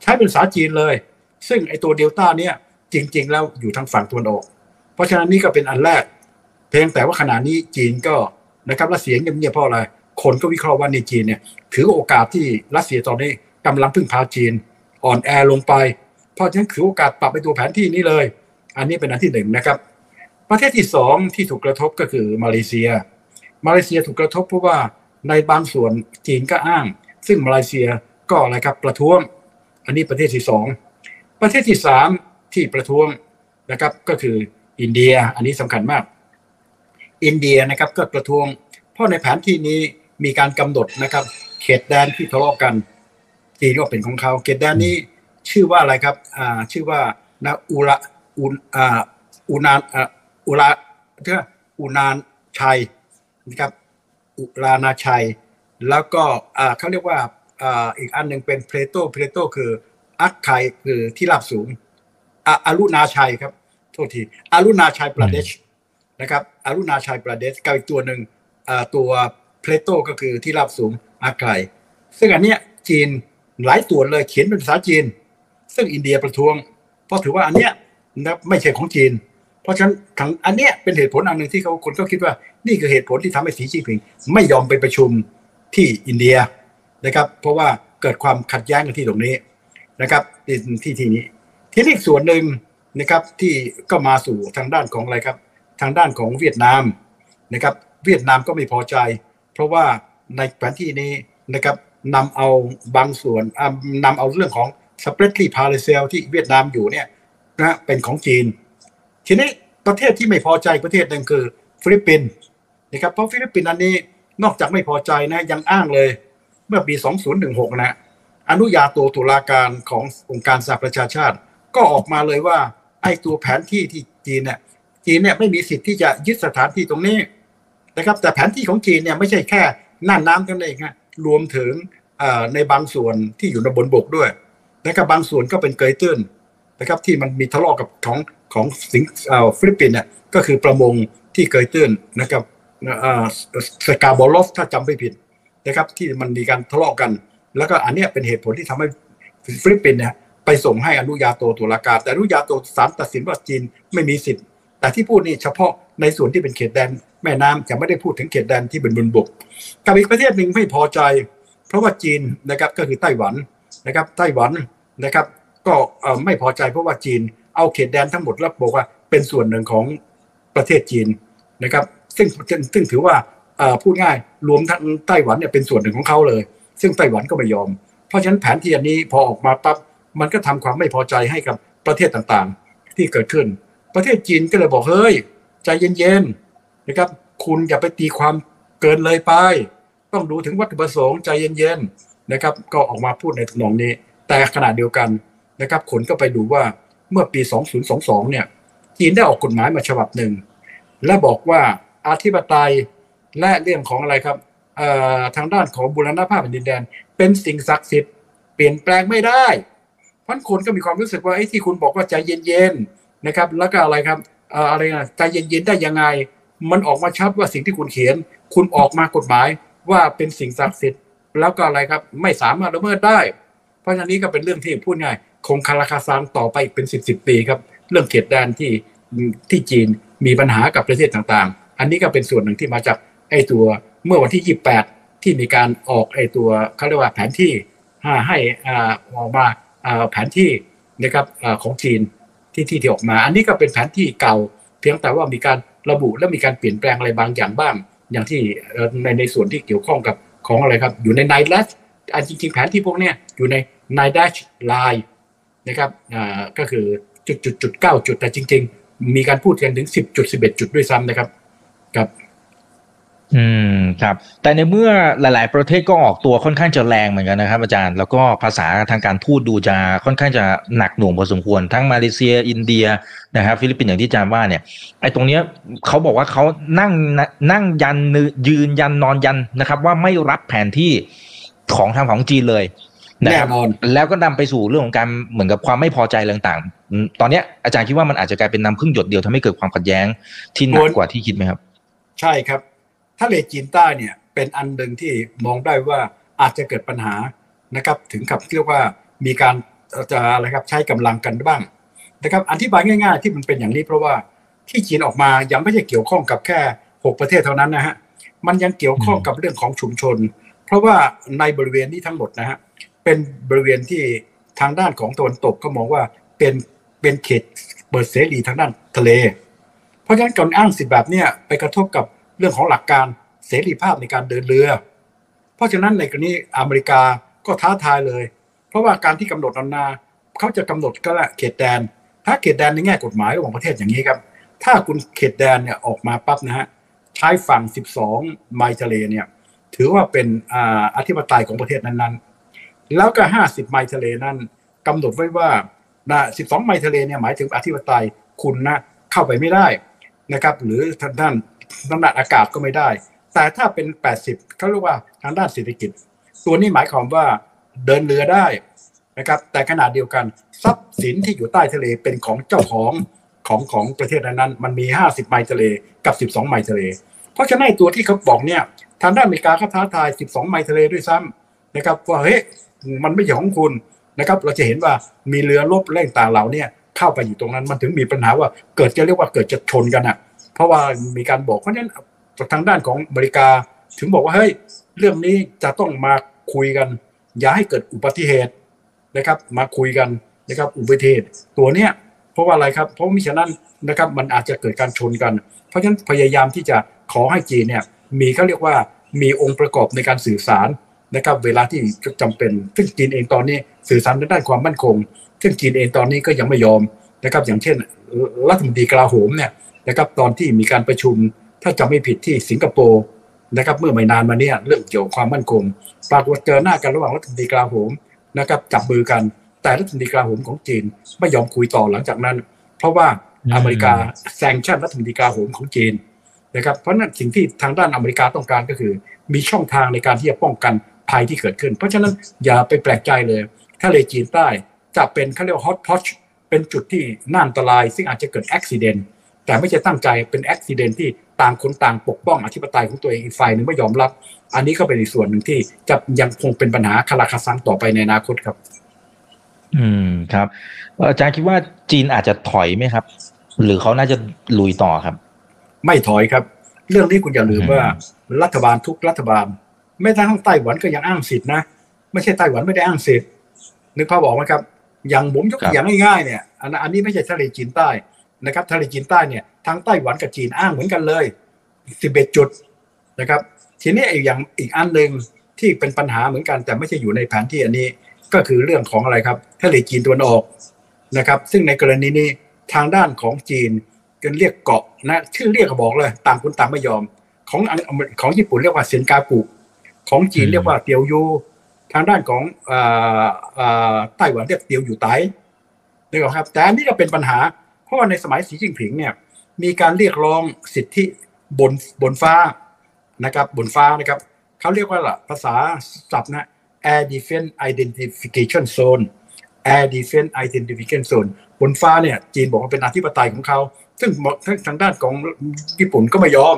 Speaker 2: ใช้เป็นภาษาจีนเลย ซึ่งไอตัวเดลต้าเนี่ย จริง ๆ แล้วอยู่ทางฝั่งตะวันออก เพราะฉะนั้นนี่ก็เป็นอันแรก เพียงแต่ว่าขณะนี้จีนก็นะครับรัสเซียเงียบๆเพราะอะไรคนก็วิเคราะห์ว่าในจีนเนี่ย ถือโอกาสที่รัสเซียตอนนี้กำลังพึ่งพาจีน อ่อนแอลงไป เพราะฉะนั้นถือโอกาสปรับไปตัวแผนที่นี้เลย อันนี้เป็นอันที่หนึ่งนะครับ ประเทศที่สองที่ถูกกระทบก็คือมาเลเซีย มาเลเซียถูกกระทบเพราะว่าในบางส่วนจีนก็อ้าง ซึ่งมาเลเซียก็อะไรครับประท้วง อันนี้ประเทศที่สองประเทศที่สาม ที่ประท้วงนะครับก็คืออินเดียอันนี้สำคัญมาก อินเดียนะครับก็ประท้วง เพราะในแผนที่นี้มีการกำหนดนะครับ เขตแดนที่ทะเลาะกันจีนก็เป็นของเขาเขตแดนนี้ชื่อว่าอะไรครับอ่าชื่อว่านะอุระอุอ่าอุนานอ่าอุระเท่าอุนานชัยนะครับอุรานาชัย แล้วก็อ่าเขาเรียกว่าอ่าอีกอันหนึ่งเป็นเพลโตเพลโตคืออักไคคือที่ราบสูง อารุณาชัยครับโทษทีอารุณาชัยประเดชนะครับอารุณาชัยประเดชกับอีกตัวหนึ่งตัวเพลโตก็คือที่ราบสูงอาไคซึ่งอันเนี้ยจีนหลายตัวเลยเขียนเป็นภาษาจีน ซึ่งอินเดียประท้วง เพราะถือว่าอันเนี้ยนะไม่ใช่ของจีน เพราะฉะนั้นทั้งอันเนี้ยเป็นเหตุผลอันหนึ่งที่เขาคนก็คิดว่านี่คือเหตุผลที่ทำให้สีจิ้นผิง ไม่ยอมไปประชุมที่อินเดียนะครับ เพราะว่าเกิดความขัดแย้งกันที่ตรงนี้นะครับที่ที่นี้ ทีนี้ส่วนหนึ่งนะครับที่ก็มาสู่ทางด้านของอะไรครับ ทางด้านของเวียดนามนะครับ เวียดนามก็ไม่พอใจ เพราะว่าในแผนที่นี้นะครับนำเอาบางส่วนนำเอาเรื่องของสเปรดที่พาเลเซลที่เวียดนามอยู่เนี่ยนะเป็นของจีน ทีนี้ประเทศที่ไม่พอใจประเทศหนึ่งคือฟิลิปปินส์นะครับเพราะฟิลิปปินส์อันนี้นอกจากไม่พอใจนะยังอ้างเลย เมื่อปี 2016 นะอนุญาโตตุลาการขององค์การสหประชาชาติ ก็ออกมาเลยว่า ไอ้ตัวแผนที่ที่จีนเนี่ยจีนเนี่ยไม่มีสิทธิ์ที่จะยึดสถานที่ตรงนี้นะครับ แต่แผนที่ของจีนเนี่ยไม่ใช่แค่น่านน้ำกันเองฮะรวมถึงในบางส่วนที่อยู่ในบนบกด้วยนะครับบางส่วนก็เป็นเกยตื้นนะครับที่มันมีทะเลาะกับของของสิงฟิลิปปินส์เนี่ยก็คือประมงที่เกยตื้นนะครับ Scarborough ถ้าจำไม่ผิดนะครับที่มันมีการทะเลาะกัน แล้วก็อันนี้เป็นเหตุผลที่ทำให้ฟิลิปปินส์เนี่ย ไปส่งให้อนุญาโตตุลาการแต่อนุญาโตศาลตัดสินว่าจีนไม่มีสิทธิ์ แต่ที่พูดนี่เฉพาะในส่วนที่เป็นเขตแดนน่านน้ำจะไม่ได้พูดถึงเขตแดนที่เป็นบนบกกับอีกประเทศหนึ่งไม่พอใจ เพราะว่าจีนนะครับก็คือไต้หวันนะครับไต้หวันนะครับก็ไม่พอใจเพราะว่าจีนเอาเขตแดนทั้งหมดแล้วบอกว่าเป็นส่วนหนึ่งของประเทศจีนนะครับซึ่งซึ่งถือว่าพูดง่ายรวมทั้งไต้หวันเนี่ยเป็นส่วนหนึ่งของเขาเลย ซึ่งไต้หวันก็ไม่ยอม เพราะฉะนั้นแผนที่อันนี้พอออกมาปั๊บ มันก็ทำความไม่พอใจให้กับประเทศต่างๆ ที่เกิดขึ้น ประเทศจีนก็เลยบอกเฮ้ยใจเย็นๆนะครับ คุณอย่าไปตีความเกินเลยไป ต้องดูถึงวัตถุประสงค์ใจเย็นๆนะครับ ก็ออกมาพูดในทนองนี้ แต่ขณะเดียวกันนะครับคนก็ไปดูว่าเมื่อปี 2022 เนี่ย จีนได้ออกกฎหมายมาฉบับหนึ่ง และบอกว่าอาธิปไตยและเรื่องของอะไรครับทางด้านของบุรณภาพแผ่นดินแดน เป็นสิ่งศักดิ์สิทธิ์เปลี่ยนแปลงไม่ได้ พันคนก็มีความรู้สึกว่าไอ้ที่คุณบอกว่าใจเย็นๆนะครับ แล้วก็อะไรครับอะไรนะใจเย็นๆได้ยังไง มันออกมาชัดว่าสิ่งที่คุณเขียน คุณออกมากฎหมายว่าเป็นสิ่งศักดิ์สิทธิ์แล้วก็อะไรครับ ไม่สามารถละเมิดได้ เพราะฉะนั้นนี้ก็เป็นเรื่องที่พูดง่าย คงคาราคาซังต่อไปเป็นสิบสิบปีครับ เรื่องเขตแดนที่ที่จีนมีปัญหากับประเทศต่างๆ อันนี้ก็เป็นส่วนหนึ่งที่มาจากไอ้ตัวเมื่อวันที่ 28 ที่มีการออกไอ้ตัวเขาเรียกว่าแผนที่ให้ออกมา แผนที่นะครับของจีนที่ที่ที่ออกมา อันนี้ก็เป็นแผนที่เก่า เพียงแต่ว่ามีการระบุและมีการเปลี่ยนแปลงอะไรบางอย่างบ้าง อย่างที่ในในส่วนที่เกี่ยวข้องกับของอะไรครับ อยู่ใน nine-dash อันจริงๆแผนที่พวกนี้อยู่ใน nine-dash line นะครับก็คือจุดจุดจุดเก้าจุดแต่จริง ๆ มีการพูดกันถึงสิบจุดสิบเอ็ดจุดด้วยซ้ำนะครับครับ
Speaker 1: อืมครับ แต่ในเมื่อหลาย ๆ ประเทศก็ออกตัวค่อนข้างจะแรงเหมือนกันนะครับ อาจารย์แล้วก็ภาษาทางการทูตดูจะค่อนข้างจะหนักหน่วงพอสมควรทั้งมาเลเซีย อินเดียนะครับฟิลิปปินส์อย่างที่อาจารย์ว่าเนี่ยไอ้ตรงเนี้ยเขาบอกว่าเขานั่งนั่งยันยืนยันนอนยันนะครับ ว่าไม่รับแผนที่ของทางของจีนเลย
Speaker 2: แน่นอน
Speaker 1: แล้วก็นำไปสู่เรื่องของการเหมือนกับความไม่พอใจต่างๆ ตอนนี้อาจารย์คิดว่ามันอาจจะกลายเป็นน้ำผึ้งหยดเดียวทำให้เกิดความขัดแย้งที่หนักกว่าที่คิดไหมครับ
Speaker 2: ใช่ครับ ทะเลจีนใต้เนี่ยเป็นอันหนึ่งที่มองได้ว่าอาจจะเกิดปัญหานะครับถึงกับเรียกว่ามีการจะอะไรครับใช้กำลังกันบ้างนะครับอธิบายง่ายๆ ที่มันเป็นอย่างนี้เพราะว่าที่จีนออกมายังไม่ใช่เกี่ยวข้องกับแค่หกประเทศเท่านั้นนะฮะมันยังเกี่ยวข้องกับเรื่องของชุมชน เพราะว่าในบริเวณนี้ทั้งหมดนะฮะเป็นบริเวณที่ทางด้านของตะวันตกก็มองว่าเป็นเป็นเขตเปิดเสรีทางด้านทะเล เพราะฉะนั้นการอ้างสิทธิ์แบบนี้ไปกระทบกับ เรื่องของหลักการเสรีภาพในการเดินเรือ เพราะฉะนั้นในกรณีอเมริกาก็ท้าทายเลย เพราะว่าการที่กำหนดอำนาเขาจะกำหนดก็แหละเขตแดน ถ้าเขตแดนในแง่กฎหมายระหว่างประเทศอย่างนี้ครับ ถ้าคุณเขตแดนเนี่ยออกมาปั๊บนะฮะใช้ฝั่ง 12 ไมล์ทะเลเนี่ยถือว่าเป็นอธิปไตยของประเทศนั้นๆ แล้วก็ 50 ไมล์ทะเลนั้นกำหนดไว้ว่านะ12 ไมล์ทะเลเนี่ยหมายถึงอธิปไตยคุณนะเข้าไปไม่ได้นะครับ หรือท่านท่า น้ำหนักอากาศก็ไม่ได้ แต่ถ้าเป็น 80เขาเรียกว่าทางด้านเศรษฐกิจ ตัวนี้หมายความว่าเดินเรือได้นะครับ แต่ขนาดเดียวกันทรัพย์สินที่อยู่ใต้ทะเลเป็นของเจ้าของของของประเทศนั้นมันมี 50 ไมล์ทะเลกับ 12 ไมล์ทะเล เพราะฉะนั้นตัวที่เขาบอกเนี่ยทางด้านอเมริกาเขาท้าทาย 12 ไมล์ทะเลด้วยซ้ำนะครับว่าเฮ้ยมันไม่ใช่ของคุณนะครับเราจะเห็นว่ามีเรือรบแรงต่างเหล่านี้เข้าไปอยู่ตรงนั้นมันถึงมีปัญหาว่าเกิดจะเรียกว่าเกิดจะชนกันอะ เพราะว่ามีการบอกเพราะฉะนั้นทางด้านของบริกา ถึงบอกว่าเฮ้ยเรื่องนี้จะต้องมาคุยกัน อย่าให้เกิดอุบัติเหตุนะครับ มาคุยกันนะครับอุบัติเหตุตัวเนี้ยเพราะว่าอะไรครับเพราะมิฉะนั้นนะครับมันอาจจะเกิดการชนกัน เพราะฉะนั้นพยายามที่จะขอให้จีนเนี่ยมีเขาเรียกว่ามีองค์ประกอบในการสื่อสารนะครับเวลาที่จำเป็น ซึ่งจีนเองตอนนี้สื่อสารด้านความมั่นคงซึ่งจีนเองตอนนี้ก็ยังไม่ยอมนะครับอย่างเช่นรัฐมนตรีกลาโหมเนี่ย นะครับตอนที่มีการประชุมถ้าจำไม่ผิดที่สิงคโปร์นะครับเมื่อไม่นานมาเนี่ยเรื่องเกี่ยวกับความมั่นคงปรากฏเจอหน้ากันระหว่างรัฐมนตรีกลาโหมนะครับจับมือกัน แต่รัฐมนตรีกลาโหมของจีนไม่ยอมคุยต่อหลังจากนั้น เพราะว่าอเมริกาแซงชั่นรัฐมนตรีกลาโหมของจีนนะครับเพราะนั้นสิ่งที่ทางด้านอเมริกาต้องการก็คือ มีช่องทางในการที่จะป้องกันภัยที่เกิดขึ้น เพราะฉะนั้นอย่าไปแปลกใจเลยทะเลจีนใต้จะเป็นเขาเรียกว่าฮอตพอชเป็นจุดที่น่าอันตราย ซึ่งอาจจะเกิดอุบิเหตุ แต่ไม่ใช่ตั้งใจเป็นอุบิเหตุที่ต่างคนต่างปกป้องอธิปไตยของตัวเองอีกฝ่ายหนึ่งไม่ยอมรับ อันนี้ก็เป็นอีกส่วนหนึ่งที่จะยังคงเป็นปัญหาคาราคาซังต่อไปในอนาคตครับ
Speaker 1: อืมครับอาจารย์คิดว่าจีนอาจจะถอยไหมครับ หรือเขาน่าจะลุยต่อครับ
Speaker 2: ไม่ถอยครับ เรื่องนี้คุณอย่าลืมว่า รัฐบาลทุกรัฐบาลไม่ทั้งไต้หวันก็ยังอ้างสิทธินะไม่ใช่ไต้หวันไม่ได้อ้างสิทธิ์นึกภาพบอกไหมครับ อย่างผมยกตัวอย่างง่ายๆเนี่ยอันนี้ไม่ใช่ทะเลจีนใต้ นะครับทะเลจีนใต้เนี่ยทั้งไต้หวันกับจีนอ้างเหมือนกันเลย11จุดนะครับ ทีนี้อีกอย่างอีกอันหนึ่งที่เป็นปัญหาเหมือนกัน แต่ไม่ใช่อยู่ในแผนที่อันนี้ก็คือเรื่องของอะไรครับทะเลจีนตะวันออกนะครับ ซึ่งในกรณีนี้ทางด้านของจีนกันเรียกเกาะนะชื่อเรียกก็บอกเลยต่างคนต่างไม่ยอม ของอังของญี่ปุ่นเรียกว่าเซนกากุของจีนเรียกว่าเตียวยูทางด้านของอ่าอ่าไต้หวันเรียกเตียวอยู่ไต้นึกออกครับ แต่อันนี้ก็เป็นปัญหาเพ ราะว่าในสมัยสีจิ้งผิงเนี่ยมีการเรียกร้องสิทธิบนบนฟ้านะครับบนฟ้านะครับเขาเรียกว่าล่ะภาษาศัพท์นะ Air Defense Identification Zone Air Defense Identification Zone บนฟ้าเนี่ยจีนบอกว่าเป็นอธิปไตยของเขา ซึ่งทางด้านของญี่ปุ่นก็ไม่ยอม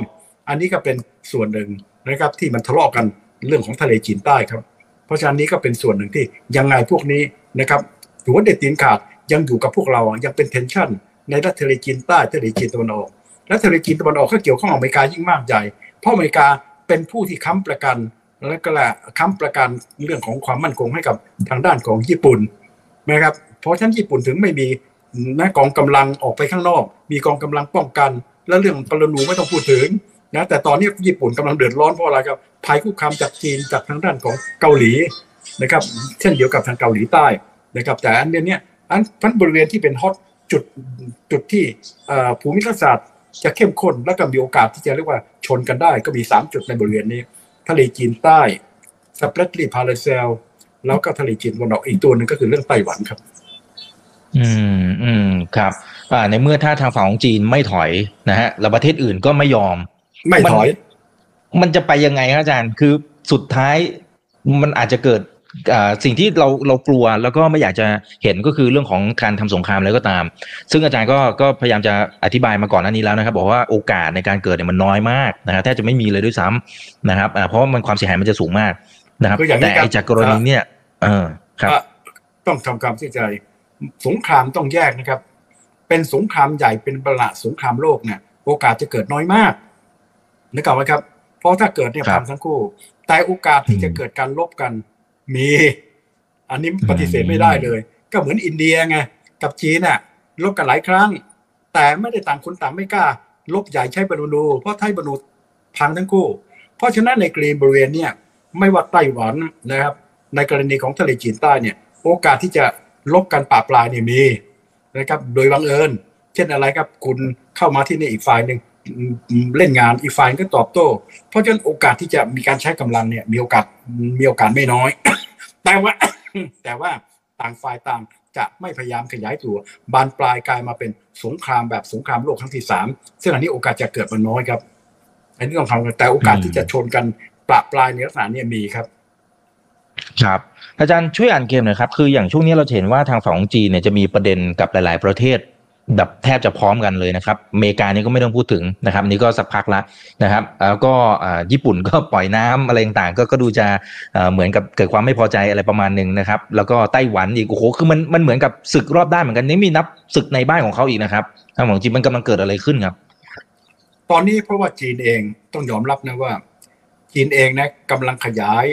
Speaker 2: อันนี้ก็เป็นส่วนหนึ่งนะครับที่มันทะเลาะกันเรื่องของทะเลจีนใต้ครับ เพราะฉะนั้นนี้ก็เป็นส่วนหนึ่งที่ยังไงพวกนี้นะครับถือว่าเด็ดตีนขาดยังอยู่กับพวกเรายังเป็นเทนชั่น ในรัฐทะเลจีนใต้ทะเลจีนตะวันออกและทะเลจีนตะวันออกก็เกี่ยวข้องอเมริกายิ่งมากใหญ่ เพราะอเมริกาเป็นผู้ที่ค้ำประกันและก็ละค้ำประกันเรื่องของความมั่นคงให้กับทางด้านของญี่ปุ่นนะครับเพราะฉะนั้นญี่ปุ่นถึงไม่มีนะกองกำลังออกไปข้างนอก มีกองกำลังป้องกัน และเรื่องปรมาณูไม่ต้องพูดถึงนะแต่ตอนนี้ญี่ปุ่นกำลังเดือดร้อนเพราะอะไรครับภัยคุกคามจากจีนจากทางด้านของเกาหลีนะครับเช่นเดียวกับทางเกาหลีใต้นะครับแต่อันเนี้ยอันพันบริเวณที่เป็นฮอต จุดจุดที่ภูมิศาสตร์จะเข้มข้นและก็มีโอกาสที่จะเรียกว่าชนกันได้ก็มี 3 จุดในบริเวณนี้ ทะเลจีนใต้สเปรตลีพาเลเซลแล้วก็ทะเลจีนตะวันออกอีกตัวหนึ่งก็คือเรื่องไต้หวันครับ
Speaker 1: อืมอืมครับ อ่า ในเมื่อถ้าทางฝั่งของจีนไม่ถอยนะฮะแล้วประเทศอื่นก็ไม่ยอม
Speaker 2: ไม่ถอย
Speaker 1: มันจะไปยังไงครับอาจารย์ คือสุดท้ายมันอาจจะเกิด สิ่งที่เราเรากลัวแล้วก็ไม่อยากจะเห็นก็คือเรื่องของการทำสงครามอะไรก็ตาม ซึ่งอาจารย์ก็ก็พยายามจะอธิบายมาก่อนหน้านี้แล้วนะครับ บอกว่าโอกาสในการเกิดเนี่ยมันน้อยมากนะครับแทบจะไม่มีเลยด้วยซ้ำนะครับเพราะว่ามันความเสียหายมันจะสูงมากนะครับแต่จากกรณีเนี่ยเออครับ
Speaker 2: ต้องทำความเข้าใจสงครามต้องแยกนะครับ เป็นสงครามใหญ่เป็นประหลาดสงครามโลกเนี่ย โอกาสจะเกิดน้อยมากนึกออกไหมครับ เพราะถ้าเกิดเนี่ยพังทั้งคู่ แต่โอกาสที่จะเกิดการลบกัน มี อันนี้ปฏิเสธไม่ได้เลย ก็เหมือนอินเดียไงกับจีนน่ะลบกันหลายครั้ง แต่ไม่ได้ต่างคนต่างไม่กล้าลบใหญ่ใช้บรรลูเพราะไทยบรรลูพังทั้งคู่ เพราะฉะนั้นในกรีนบริเวณเนี่ยไม่ว่าไต้หวันนะครับ ในกรณีของทะเลจีนใต้เนี่ย โอกาสที่จะลบกันป่าปลายเนี่ยมีนะครับ โดยบังเอิญ เช่นอะไรครับคุณเข้ามาที่นี่อีกฝ่ายหนึ่ง เล่นงานอีกฝ่ายก็ตอบโต้ เพราะฉะนั้นโอกาสที่จะมีการใช้กำลังเนี่ย มีโอกาสมีโอกาสไม่น้อย แต่ว่า แต่ว่าต่างฝ่ายต่างจะไม่พยายามขยายตัวบานปลายกลายมาเป็นสงครามแบบสงครามโลกครั้งที่สามซึ่งอันนี้โอกาสจะเกิดมันน้อยครับ อันนี้ต้องทำกันแต่โอกาสที่จะชนกันปราปลายในลักษณะนี้มีครับ
Speaker 1: ครับอาจารย์ช่วยอ่านเกมหน่อยครับ คืออย่างช่วงนี้เราเห็นว่าทางฝั่งของจีนเนี่ยจะมีประเด็นกับหลาย ๆ ประเทศ แบบแทบจะพร้อมกันเลยนะครับอเมริกานี่ก็ไม่ต้องพูดถึงนะครับ นี่ก็สักพักละนะครับแล้วก็ญี่ปุ่นก็ปล่อยน้ำอะไรต่างๆก็ก็ดูจะเหมือนกับเกิดความไม่พอใจอะไรประมาณหนึ่งนะครับ แล้วก็ไต้หวันอีกโอ้โหคือมันมันเหมือนกับศึกรอบด้านเหมือนกันนี่มีนับศึกในบ้านของเขาอีกนะครับทางของจีนมันกำลังเกิดอะไรขึ้นครับ
Speaker 2: ตอนนี้เพราะว่าจีนเองต้องยอมรับนะว่า จีนเองนะกำลังขยาย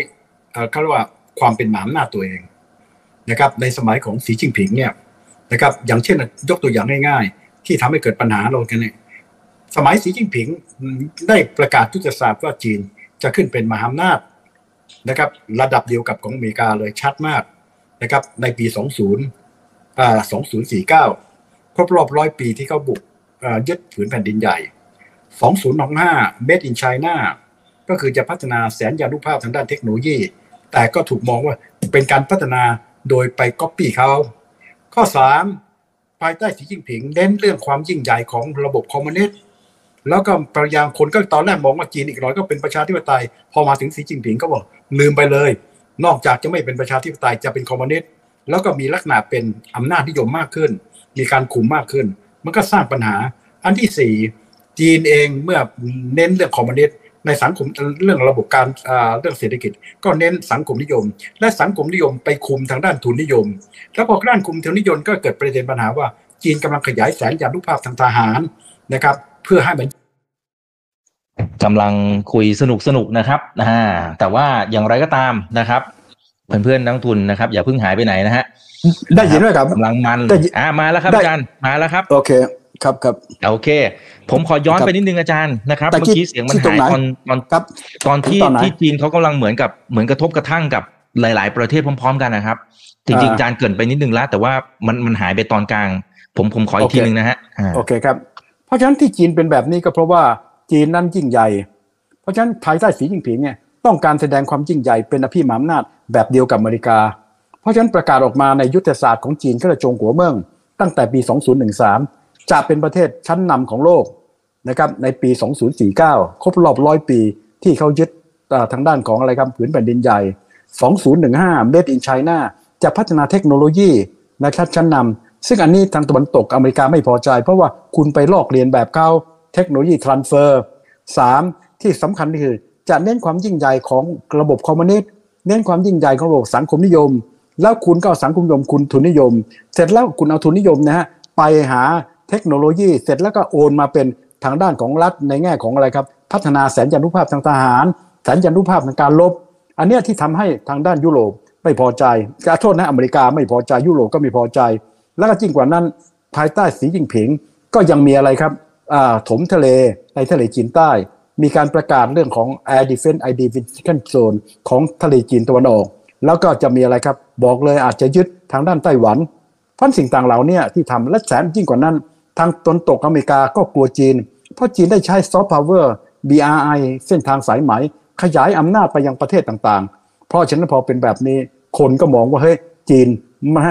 Speaker 2: เขาเรียกว่าความเป็นหมามหน้าตัวเองนะครับ ในสมัยของสีจิ้งผิงเนี่ย นะครับ อย่างเช่นยกตัวอย่างง่าย ๆ ที่ทำให้เกิดปัญหาเรากันเนี่ยสมัยสีจิ้งผิงได้ประกาศยุทธศาสตร์ว่าจีนจะขึ้นเป็นมหาอำนาจนะครับ ระดับเดียวกับของอเมริกาเลยชัดมากนะครับ ในปี 20อ่า2049 ครบรอบร้อยปีที่เขาบุกยึดผืนแผ่นดินใหญ่ 2065 Made in China ก็คือจะพัฒนาแสนยานุภาพทางด้านเทคโนโลยี แต่ก็ถูกมองว่าเป็นการพัฒนาโดยไปก๊อปปี้เขา ข้อสามภายใต้สีจิ้งผิงเน้นเรื่องความยิ่งใหญ่ของระบบคอมมิวนิสต์แล้วก็พยายามคนก็ตอนแรกมองว่าจีนอีกหน่อยก็เป็นประชาธิปไตย พอมาถึงสีจิ้งผิงก็บอกลืมไปเลย นอกจากจะไม่เป็นประชาธิปไตยจะเป็นคอมมิวนิสต์แล้วก็มีลักษณะเป็นอำนาจนิยมมากขึ้น มีการคุมมากขึ้น มันก็สร้างปัญหา อันที่สี่จีนเองเมื่อเน้นเรื่องคอมมิวนิสต์ ในสังคมเรื่องระบบการเรื่องเศรษฐกิจ ก็เน้นสังคมนิยม และสังคมนิยมไปคุมทางด้านทุนนิยม แล้วพอด้านคุมทุนนิยมก็เกิดประเด็นปัญหาว่า จีนกำลังขยายแสนยานุภาพทางทหารนะครับ เพื่อให้มัน
Speaker 1: กำลังคุยสนุกสนุกนะครับอ่าแต่ว่าอย่างไรก็ตามนะครับ เพื่อนเพื่อนนักทุนนะครับ อย่าเพิ่งหายไปไหนนะฮะ
Speaker 3: ได้ยินไหมครับ
Speaker 1: กำลังมันอ่ามาแล้วครับอาจารย์มาแล้วครับ
Speaker 3: โอเค
Speaker 2: ครับครับ
Speaker 1: โอเค ผมขอย้อน
Speaker 2: ครับ
Speaker 1: ไปนิดนึงอาจารย์นะครับ
Speaker 2: แต่
Speaker 1: เมื่อกี้เสียงมัน
Speaker 2: ที่ตร
Speaker 1: หางย
Speaker 2: ไหน
Speaker 1: ตอนตอน
Speaker 2: ครับ
Speaker 1: ตอนที่
Speaker 2: ตอนไหน
Speaker 1: ที่จีนเขากำลังเหมือนกับเหมือนกระทบกระทั่งกับหลาย ๆ ประเทศพร้อม ๆ กันนะครับ จริงๆ
Speaker 2: อ่า
Speaker 1: อาจารย์เกรินไปนิดนึงแล้ว แต่ว่ามันมันหายไปตอนกลาง ผมผมขออีก
Speaker 2: โอเค
Speaker 1: ทีนึงนะฮะอ่า
Speaker 2: โอเคครับ เพราะฉะนั้นที่จีนเป็นแบบนี้ก็เพราะว่าจีนนั้นยิ่งใหญ่ เพราะฉะนั้นภายใต้สีจิ้งผิงเนี่ยต้องการแสดงความยิ่งใหญ่เป็นอภิมหาอำนาจแบบเดียวกับอเมริกา เพราะฉะนั้นประกาศออกมาในยุทธศาสตร์ของจีนก็เลยจงหัวเมืองตั้งแต่ปี 2013 จะเป็นประเทศชั้นนำของโลกนะครับในปี 2049 ครบรอบร้อยปีที่เขายึดทางด้านของอะไรครับผืนแผ่นดินใหญ่ 2015 Made in China จะพัฒนาเทคโนโลยีนะครับชั้นนำซึ่งอันนี้ทางตะวันตกอเมริกาไม่พอใจ เพราะว่าคุณไปลอกเลียนแบบเขา technology transfer สามที่สำคัญก็คือ จะเน้นความยิ่งใหญ่ของระบบคอมมิวนิสต์เน้นความยิ่งใหญ่ของระบบสังคมนิยม แล้วคุณก็เอาสังคมนิยมคุมทุนนิยม เสร็จแล้วคุณเอาทุนนิยมนะฮะไปหา เทคโนโลยีเสร็จแล้วก็โอนมาเป็นทางด้านของรัฐในแง่ของอะไรครับ พัฒนาแสนยานุภาพทางทหารแสนยานุภาพทางการรบ อันเนี้ยที่ทำให้ทางด้านยุโรปไม่พอใจขอโทษนะอเมริกาไม่พอใจยุโรปก็ไม่พอใจ แล้วก็ยิ่งกว่านั้นภายใต้สีจิ้นผิงก็ยังมีอะไรครับถมทะเลในทะเลจีนใต้ มีการประกาศเรื่องของ Air Defense Identification Zone ของทะเลจีนตะวันออก แล้วก็จะมีอะไรครับ บอกเลยอาจจะยึดทางด้านไต้หวันเพราะสิ่งต่างเหล่านี้ที่ทำและแสนยิ่งกว่านั้น ทางตะวันตกอเมริกาก็กลัวจีน เพราะจีนได้ใช้ซอฟต์พาวเวอร์ BRI เส้นทางสายไหม ขยายอำนาจไปยังประเทศต่างๆ เพราะฉะนั้นพอเป็นแบบนี้คนก็มองว่าเฮ้ยจีนมา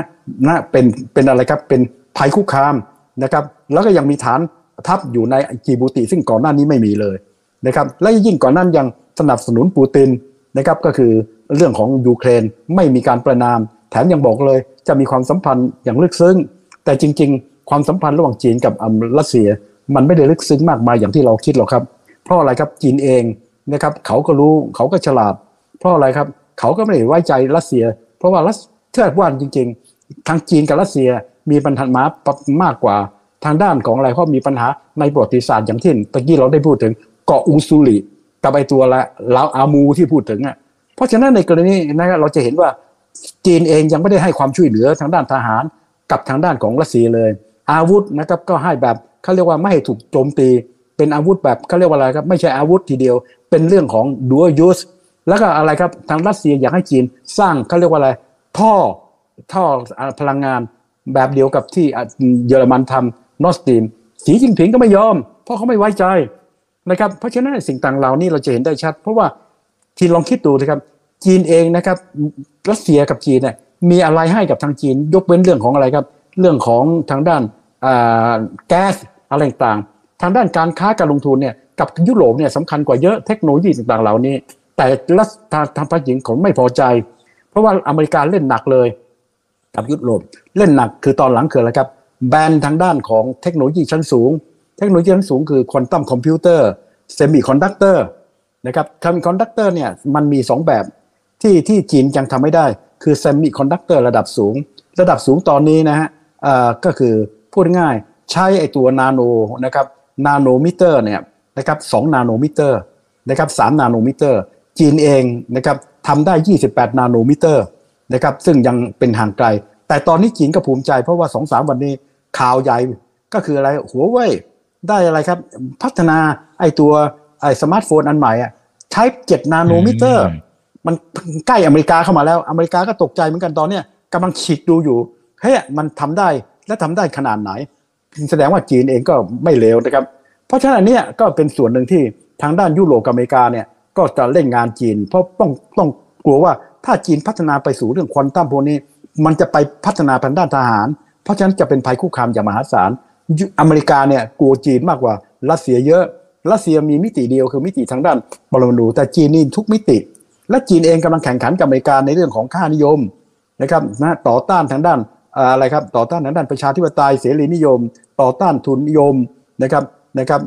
Speaker 2: นะเป็นเป็นอะไรครับเป็นภัยคุกคามนะครับแล้วก็ยังมีฐานทัพอยู่ในจีบูติ ซึ่งก่อนหน้านี้ไม่มีเลยนะครับและยิ่งก่อนนั้นยังสนับสนุนปูตินนะครับก็คือเรื่องของยูเครนไม่มีการประนาม แถมยังบอกเลยจะมีความสัมพันธ์อย่างลึกซึ้ง แต่จริง ๆ ความสัมพันธ์ระหว่างจีนกับอเมรัสเซีย มันไม่ได้ลึกซึ้งมากมายอย่างที่เราคิดหรอกครับ เพราะอะไรครับจีนเองนะครับเขาก็รู้เขาก็ฉลาด เพราะอะไรครับ เขาก็ไม่ได้ไว้ใจรัสเซีย เพราะว่ารัสเทือว่าจริง ๆ ทางจีนกับรัสเซียมีปัญหามามากกว่าทางด้านของอะไรเพราะมีปัญหาในประวัติศาสตร์อย่างที่ตะกี้เราได้พูดถึงเกาะอูซูริกับไอตัวละลาวอามูที่พูดถึงอะเพราะฉะนั้นในกรณีนะครับเราจะเห็นว่าจีนเองยังไม่ได้ให้ความช่วยเหลือทางด้านทหารกับทางด้านของรัสเซียเลย อาวุธนะครับก็ให้แบบเขาเรียกว่าไม่ให้ถูกโจมตี เป็นอาวุธแบบเขาเรียกว่าอะไรครับไม่ใช่อาวุธทีเดียว เป็นเรื่องของ dual use แล้วก็อะไรครับทางรัสเซียอยากให้จีนสร้างเขาเรียกว่าอะไรท่อท่อพลังงานแบบเดียวกับที่เยอรมันทำนอสตีมสีจิ้นผิงก็ไม่ยอม เพราะเขาไม่ไว้ใจนะครับเพราะฉะนั้นสิ่งต่างเหล่านี้เราจะเห็นได้ชัด เพราะว่าทีลองคิดดูนะครับจีนเองนะครับรัสเซียกับจีนเนี่ยมีอะไรให้กับทางจีน ยกเว้นเรื่องของอะไรครับ เรื่องของทางด้านแก๊สอะไรต่างๆ ทางด้านการค้าการลงทุนเนี่ยกับยุโรปเนี่ยสำคัญกว่าเยอะเทคโนโลยีต่างๆเหล่านี้ แต่รัฐทางพระหญิงเขาไม่พอใจ เพราะว่าอเมริกาเล่นหนักเลย กับยุโรปเล่นหนักคือตอนหลังคืออะไรครับ แบนทางด้านของเทคโนโลยีชั้นสูง เทคโนโลยีชั้นสูงคือควอนตัมคอมพิวเตอร์เซมิคอนดักเตอร์นะครับเซมิคอนดักเตอร์เนี่ยมันมี 2 แบบที่ที่จีนยังทำไม่ได้ คือเซมิคอนดักเตอร์ระดับสูง ระดับสูงตอนนี้นะฮะ ก็คือพูดง่ายใช้ไอตัวนาโนนะครับ nanometer เนี่ยนะครับ nanometer นะครับ nanometer จีนเองนะครับทำได้ 28 nanometer นะครับซึ่งยังเป็นห่างไกล แต่ตอนนี้จีนก็ภูมิใจเพราะว่า2-3วันนี้ข่าวใหญ่ก็คืออะไรหัวเว่ยได้อะไรครับ พัฒนาไอตัวไอสมาร์ทโฟนอันใหม่อะใช้7 nanometer มันใกล้อเมริกาเข้ามาแล้วอเมริกาก็ตกใจเหมือนกันตอนเนี้ยกำลังฉีกดูอยู่ เฮ้ยมันทำได้และทำได้ขนาดไหน แสดงว่าจีนเองก็ไม่เลวนะครับ เพราะฉะนั้นอันเนี้ยก็เป็นส่วนหนึ่งที่ทางด้านยุโรปกับอเมริกาเนี่ยก็จะเล่นงานจีน เพราะต้องต้องกลัวว่าถ้าจีนพัฒนาไปสู่เรื่องควอนตัมพวกนี้ มันจะไปพัฒนาทางด้านทหาร เพราะฉะนั้นจะเป็นภัยคุกคามอย่างมหาศาลอเมริกาเนี่ยกลัวจีนมากกว่ารัสเซียเยอะรัสเซียมีมิติเดียวคือมิติทางด้านปรมาณูแต่จีนนี่ทุกมิติ และจีนเองกำลังแข่งขันกับอเมริกาในเรื่องของค่านิยมนะครับนะต่อต้านทางด้าน อะไรครับต่อต้านด้านประชาธิปไตยเสรีนิยม ต่อต้านทุนนิยมนะครับนะครับ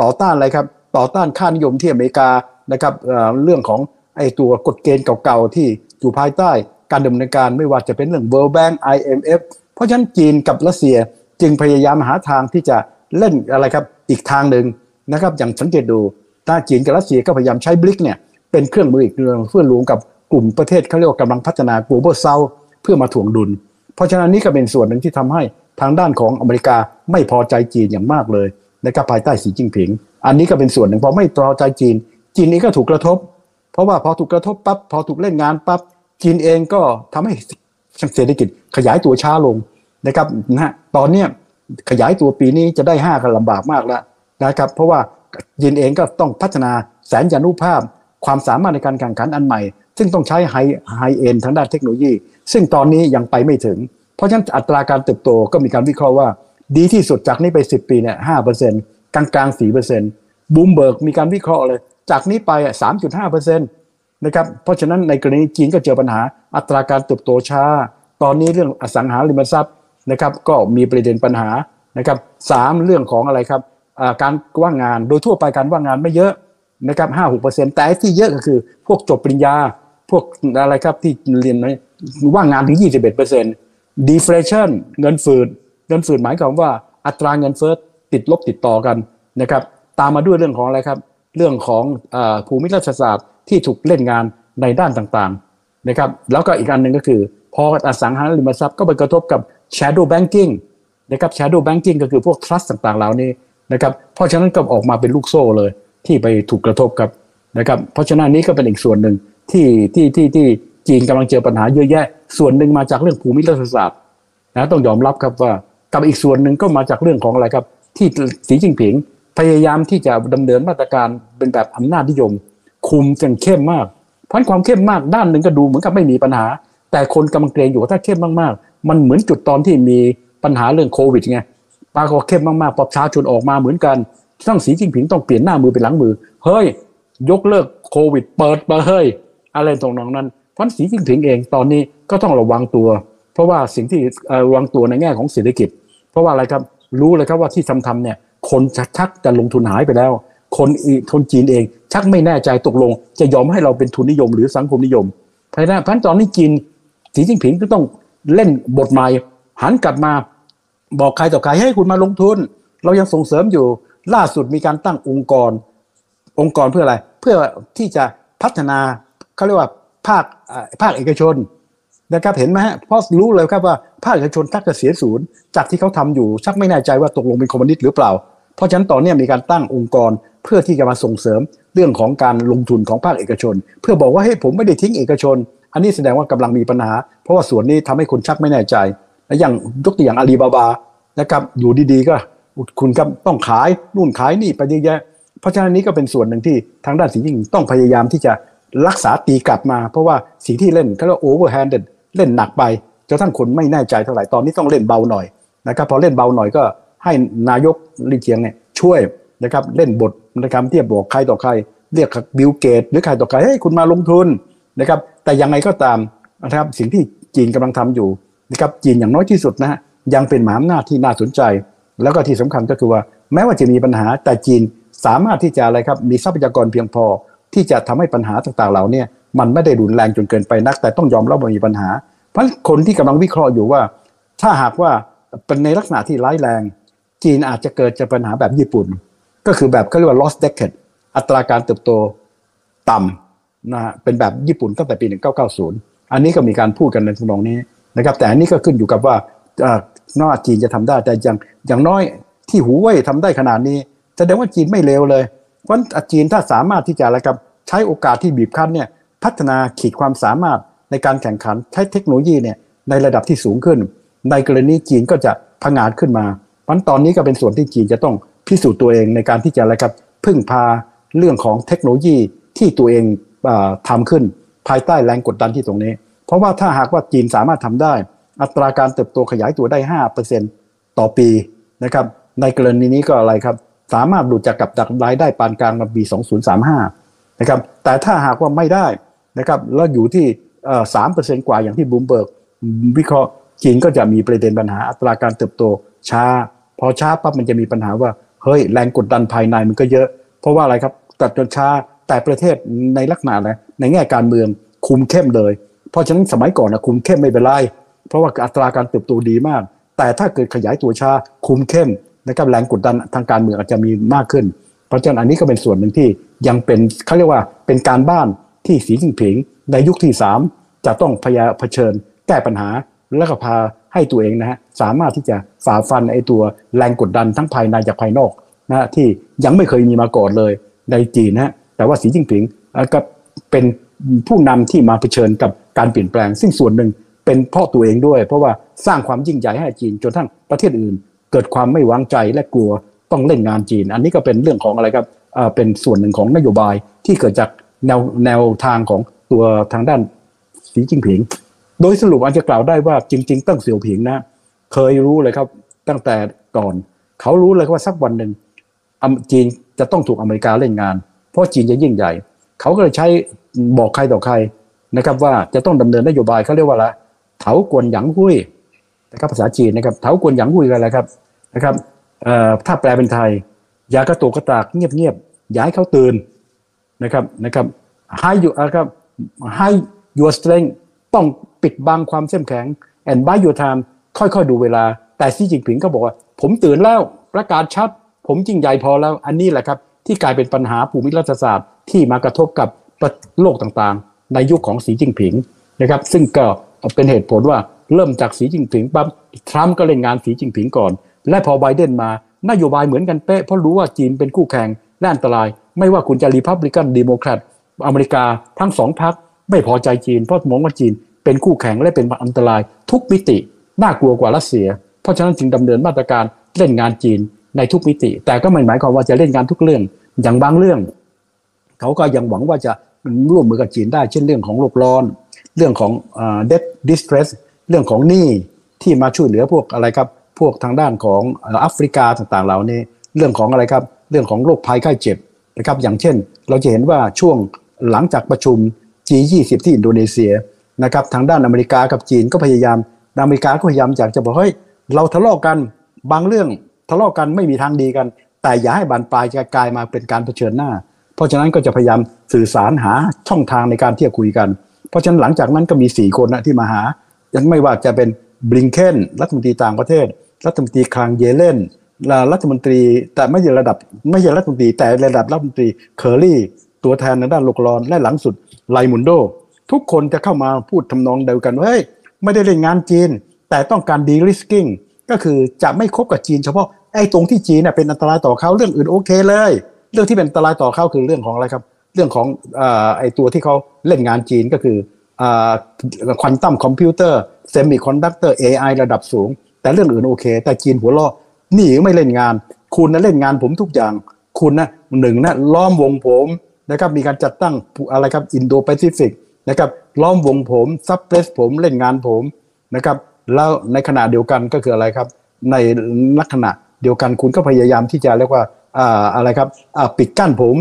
Speaker 2: ต่อต้านอะไรครับต่อต้านค่านิยมที่อเมริกานะครับเรื่องของไอ้ตัวกฎเกณฑ์เก่าๆที่อยู่ภายใต้การดำเนินการไม่ว่าจะเป็นเรื่อง World Bank IMF เพราะฉะนั้นจีนกับรัสเซียจึงพยายามหาทางที่จะเล่นอะไรครับอีกทางหนึ่งนะครับอย่างสังเกตดูถ้าจีนกับรัสเซียก็พยายามใช้บลิกเนี่ยเป็นเครื่องมืออีกเรื่องเพื่อรวมกับกลุ่มประเทศเขาเรียกว่ากำลังพัฒนา global south เพื่อมาถ่วงดุล เพราะฉะนั้นนี่ก็เป็นส่วนหนึ่งที่ทำให้ทางด้านของอเมริกาไม่พอใจจีนอย่างมากเลยนะครับภายใต้สีจิ้งผิง อันนี้ก็เป็นส่วนหนึ่งพอไม่พอใจจีน จีนนี้ก็ถูกกระทบ เพราะว่าพอถูกกระทบปั๊บพอถูกเล่นงานปั๊บจีนเองก็ทำให้เศรษฐกิจขยายตัวช้าลงนะครับนะฮะตอนเนี้ยขยายตัวปีนี้จะได้ห้ากันลำบากมากแล้วนะครับ เพราะว่าจีนเองก็ต้องพัฒนาแสนยานุภาพ ความสามารถในการแข่งขันอันใหม่ ซึ่งต้องใช้ไฮไฮเอ็นทางด้านเทคโนโลยี ซึ่งตอนนี้ยังไปไม่ถึง เพราะฉะนั้นอัตราการเติบโตก็มีการวิเคราะห์ว่า ดีที่สุดจากนี้ไป 10 ปีเนี่ยห้าเปอร์เซ็นต์กลางกลางสี่เปอร์เซ็นต์บูมเบิร์กมีการวิเคราะห์เลย จากนี้ไปสามจุดห้าเปอร์เซ็นต์นะครับเพราะฉะนั้นในกรณีจีนก็เจอปัญหาอัตราการเติบโตช้า ตอนนี้เรื่องอสังหาริมทรัพย์นะครับก็มีประเด็นปัญหานะครับสามเรื่องของอะไรครับการว่างงานโดยทั่วไปการว่างงานไม่เยอะนะครับห้าหกเปอร์เซ็นต์แต่ที่เยอะก็คือพวกจบปริญญา พวกอะไรครับที่เรียน ว่างงานถึงยี่สิบเอ็ดเปอร์เซ็นต์ deflation เงินฝืดเงินฝืดหมายความว่าอัตราเงินเฟ้อติดลบติดต่อกันนะครับตามมาด้วยเรื่องของอะไรครับ เรื่องของอภูมิรัฐศาสตร์ที่ถูกเล่นงานในด้านต่างๆนะครับแล้วก็อีกอันหนึ่งก็คือ พออสังหาริมทรัพย์ก็ไปกระทบกับ shadow banking นะครับ shadow banking ก็คือพวก trust ต่างๆเหล่านี้นะครับเพราะฉะนั้นก็ออกมาเป็นลูกโซ่เลยที่ไปถูกกระทบครับนะครับเพราะฉะนั้นนี้ก็เป็นอีกส่วนหนึ่งที่ที่ที่ที่ จีนกำลังเจอปัญหาเยอะแยะ ส่วนหนึ่งมาจากเรื่องภูมิรัฐศาสตร์นะต้องยอมรับครับว่ากับอีกส่วนหนึ่งก็มาจากเรื่องของอะไรครับ ที่สีจิ้งผิงพยายามที่จะดำเนินมาตรการเป็นแบบอำนาจนิยม คุมจนเข้มมากเพราะความเข้มมากด้านหนึ่งก็ดูเหมือนกับไม่มีปัญหา แต่คนกำลังเกรงอยู่ว่าถ้าเข้มมากๆ มันเหมือนจุดตอนที่มีปัญหาเรื่องโควิดไงปาก็เข้มมากๆประชาชนออกมาเหมือนกันต้องสีจิ้งผิงต้องเปลี่ยนหน้ามือเป็นหลังมือ เฮ้ย ยกเลิกโควิด เปิดมาเฮ้ย อะไรตรงนั้น เพราะสีจิ้งผิงเองตอนนี้ก็ต้องระวังตัว เพราะว่าสิ่งที่ระวังตัวในแง่ของเศรษฐกิจ เพราะว่าอะไรครับรู้เลยครับว่าที่ทำทำเนี่ยคนชักจะลงทุนหายไปแล้ว คนคนจีนเอง ชักไม่แน่ใจตกลง จะยอมให้เราเป็นทุนนิยมหรือสังคมนิยมเพราะนั้นตอนนี้จีนสีจิ้งผิงก็ต้องเล่นบทใหม่หันกลับมาบอกใครต่อใครให้คุณมาลงทุน เรายังส่งเสริมอยู่ล่าสุดมีการตั้งองค์กร องค์กรเพื่ออะไร เพื่อที่จะพัฒนาเขาเรียกว่า ภาคภาคเอกชนนะครับเห็นไหมฮะเพราะรู้เลยครับว่าภาคเอกชนทักจะเสียศูนย์จากที่เขาทำอยู่ชักไม่แน่ใจว่าตกลงเป็นคอมมิวนิสต์หรือเปล่า เพราะฉะนั้นตอนนี้มีการตั้งองค์กรเพื่อที่จะมาส่งเสริมเรื่องของการลงทุนของภาคเอกชน เพื่อบอกว่าให้ผมไม่ได้ทิ้งเอกชน อันนี้แสดงว่ากำลังมีปัญหา เพราะว่าส่วนนี้ทำให้คนชักไม่แน่ใจและอย่างยกตัวอย่างอาลีบาบานะครับอยู่ดีๆก็คุณก็ต้องขายนู่นขายนี่ไปเยอะแยะเพราะฉะนั้นนี้ก็เป็นส่วนหนึ่งที่ทางด้านสีจิ้นผิงต้องพยายามที่จะ รักษาตีกลับมา เพราะว่าสิ่งที่เล่นเขาเรียก overhand เล่นหนักไปจนทั้งคนไม่แน่ใจเท่าไหร่ตอนนี้ต้องเล่นเบาหน่อยนะครับพอเล่นเบาหน่อยก็ให้นายกหลี่เฉียงเนี่ยช่วยนะครับเล่นบทนะครับที่บอกใครต่อใคร เรียกบิลเกตหรือใครต่อใครให้คุณมาลงทุนนะครับแต่ยังไงก็ตามนะครับสิ่งที่จีนกำลังทำอยู่นะครับจีนอย่างน้อยที่สุดนะฮะยังเป็นหมหาอำนาจที่น่าสนใจ แล้วก็ที่สำคัญก็คือว่า แม้ว่าจะมีปัญหาแต่จีนสามารถที่จะอะไรครับมีทรัพยากรเพียงพอ ที่จะทำให้ปัญหาต่างๆเหล่านี้มันไม่ได้รุนแรงจนเกินไปนัก แต่ต้องยอมรับว่ามีปัญหา เพราะคนที่กำลังวิเคราะห์อยู่ว่า ถ้าหากว่าเป็นในลักษณะที่ร้ายแรง จีนอาจจะเกิดจะปัญหาแบบญี่ปุ่น ก็คือแบบเขาเรียกว่า lost decade อัตราการเติบโตต่ำนะฮะเป็นแบบญี่ปุ่นตั้งแต่ปี 1990 อันนี้ก็มีการพูดกันในทำนองนี้นะครับแต่อันนี้ก็ขึ้นอยู่กับว่านอกจีนจะทำได้แต่อย่างอย่างน้อยที่หูเว่ยทำได้ขนาดนี้แสดงว่าจีนไม่เลวเลย เพราะจีนถ้าสามารถที่จะอะไรกับใช้โอกาสที่บีบคั้นเนี่ยพัฒนาขีดความสามารถในการแข่งขันใช้เทคโนโลยีเนี่ยในระดับที่สูงขึ้น ในกรณีจีนก็จะพังงาดขึ้นมาเพราะตอนนี้ก็เป็นส่วนที่จีนจะต้องพิสูจน์ตัวเองในการที่จะอะไรครับพึ่งพาเรื่องของเทคโนโลยีที่ตัวเองทำขึ้น ภายใต้แรงกดดันที่ตรงนี้ เพราะว่าถ้าหากว่าจีนสามารถทำได้ อัตราการเติบโตขยายตัวได้ 5%ต่อปีนะครับในกรณีนี้ก็อะไรครับ สามารถดูจากกับดักรายได้ปานกลางมาปี 2035 นะครับ แต่ถ้าหากว่าไม่ได้นะครับ แล้วอยู่ที่สามเปอร์เซ็นต์กว่าอย่างที่บูมเบิร์กวิเคราะห์จีนก็จะมีประเด็นปัญหาอัตราการเติบโตช้า พอช้าปั๊บมันจะมีปัญหาว่า เฮ้ยแรงกดดันภายในมันก็เยอะ เพราะว่าอะไรครับเติบโตช้าแต่ประเทศในลักษณะอะในแง่การเมืองคุมเข้มเลย เพราะฉะนั้นสมัยก่อนนะคุมเข้มไม่เป็นไรเพราะว่าอัตราการเติบโตดีมาก แต่ถ้าเกิดขยายตัวช้าคุมเข้ม นะครับแรงกดดันทางการเมืองอาจจะมีมากขึ้น เพราะฉะนั้นอันนี้ก็เป็นส่วนหนึ่งที่ยังเป็นเขาเรียกว่าเป็นการบ้านที่สีจิ้งผิง ในยุคที่สามจะต้องพยาเผชิญ แก้ปัญหาแล้วก็พาให้ตัวเองนะฮะสามารถที่จะฝ่าฟันไอ้ตัวแรงกดดันทั้งภายในจากภายนอกนะที่ยังไม่เคยมีมาก่อนเลยในจีนนะฮะแต่ว่าสีจิ้นผิงก็เป็นผู้นำที่มาเผชิญกับการเปลี่ยนแปลง ซึ่งส่วนหนึ่งเป็นเพราะตัวเองด้วย เพราะว่าสร้างความยิ่งใหญ่ให้จีนจนทั้งประเทศอื่น เกิดความไม่วางใจและกลัวต้องเล่นงานจีน อันนี้ก็เป็นเรื่องของอะไรครับเป็นส่วนหนึ่งของนโยบายที่เกิดจากแนวแนวทางของตัวทางด้านสีจิ้นผิง โดยสรุปอาจจะกล่าวได้ว่าจริง ๆ ตั้งเสี่ยวผิงนะเคยรู้เลยครับตั้งแต่ก่อน เขารู้เลยว่าสักวันหนึ่งจีนจะต้องถูกอเมริกาเล่นงาน เพราะจีนจะยิ่งใหญ่ เขาก็เลยใช้บอกใครต่อใครนะครับว่าจะต้องดำเนินนโยบายเขาเรียกว่าละเถากวนหยางหุย นะครับภาษาจีนนะครับเถากวนหยางหุยอะไรครับนะครับถ้าแปลเป็นไทยอย่ากระตุกกระตากเงียบๆอย่าให้เขาตื่นนะครับนะครับให้อยู่นะครับให้ your strength ต้องปิดบังความเข้มแข็ง and buy your time ค่อยๆดูเวลา แต่ซีจิงผิงก็บอกว่า ผมตื่นแล้วประกาศชัด ผมจริงใหญ่พอแล้ว อันนี้แหละครับ ที่กลายเป็นปัญหาภูมิรัฐศาสตร์ที่มากระทบกับโลกต่างๆ ในยุคของสีจิ้นผิงนะครับ ซึ่งก็เป็นเหตุผลว่า เริ่มจากสีจิ้นผิงปั๊บทรัมป์ก็เล่นงานสีจิ้นผิงก่อน และพอไบเดนมานโยบายเหมือนกันเป๊ะเพราะรู้ว่าจีนเป็นคู่แข่งและอันตราย ไม่ว่าคุณจะรีพับลิกันดีโมแครตอเมริกาทั้งสองพรรคไม่พอใจจีนเพราะมองว่าจีนเป็นคู่แข่งและเป็นอันตราย ทุกมิติน่ากลัวกว่ารัสเซีย เพราะฉะนั้นจึงดำเนินมาตรการเล่นงานจีนในทุกมิติ แต่ก็ไม่หมายความว่าจะเล่นงานทุกเรื่อง อย่างบางเรื่อง เขาก็ยังหวังว่าจะร่วมมือกับจีนได้ เช่นเรื่องของโลกร้อน เรื่องของเด debt distress เรื่องของหนี้ที่มาช่วยเหลือพวกอะไรครับ พวกทางด้านของแอฟริกาต่างๆ เหล่านี้ เรื่องของอะไรครับ เรื่องของโรคภัยไข้เจ็บนะครับ อย่างเช่น เราจะเห็นว่าช่วงหลังจากประชุม G20 ที่อินโดนีเซียนะครับทางด้านอเมริกากับจีนก็พยายามอเมริกาก็พยายามอยากจะบอกเฮ้ยเราทะเลาะกันบางเรื่องทะเลาะกันไม่มีทางดีกัน แต่อย่าให้บานปลายจะกลายมาเป็นการเผชิญหน้า เพราะฉะนั้นก็จะพยายามสื่อสารหาช่องทางในการที่จะคุยกัน เพราะฉะนั้นหลังจากนั้นก็มีสี่คนนะที่มาหา ยังไม่ว่าจะเป็นบลิงเคนรัฐมนตรีต่างประเทศ รัฐมนตรีคลังเยเลนรัฐมนตรีแต่ไม่ใช่ระดับไม่ใช่รัฐมนตรีแต่ระดับรัฐมนตรีเคอร์รี่ ตัวแทนในด้านโลกร้อนและหลังสุดไรมอนโด ทุกคนจะเข้ามาพูดทำนองเดียวกันว่าเฮ้ยไม่ได้เล่นงานจีน แต่ต้องการ de-risking ก็คือจะไม่คบกับจีนเฉพาะไอ้ตรงที่จีนเป็นอันตรายต่อเขาเรื่องอื่นโอเคเลย เรื่องที่เป็นอันตรายต่อเขาคือเรื่องของอะไรครับ เรื่องของไอ้ตัวที่เขาเล่นงานจีนก็คือ quantum computer เซมิคอนดักเตอร์ AI ระดับสูง แต่เรื่องอื่นโอเค แต่จีนหัวเราะนี่ไม่เล่นงาน คุณนะเล่นงานผมทุกอย่าง คุณนะหนึ่งนะล้อมวงผมนะครับมีการจัดตั้งอะไรครับอินโดแปซิฟิกนะครับล้อมวงผม suppress ผมเล่นงานผมนะครับแล้วในขณะเดียวกันก็คืออะไรครับ ในลักษณะเดียวกันคุณก็พยายามที่จะเรียกว่าอะไรครับปิดกั้นผม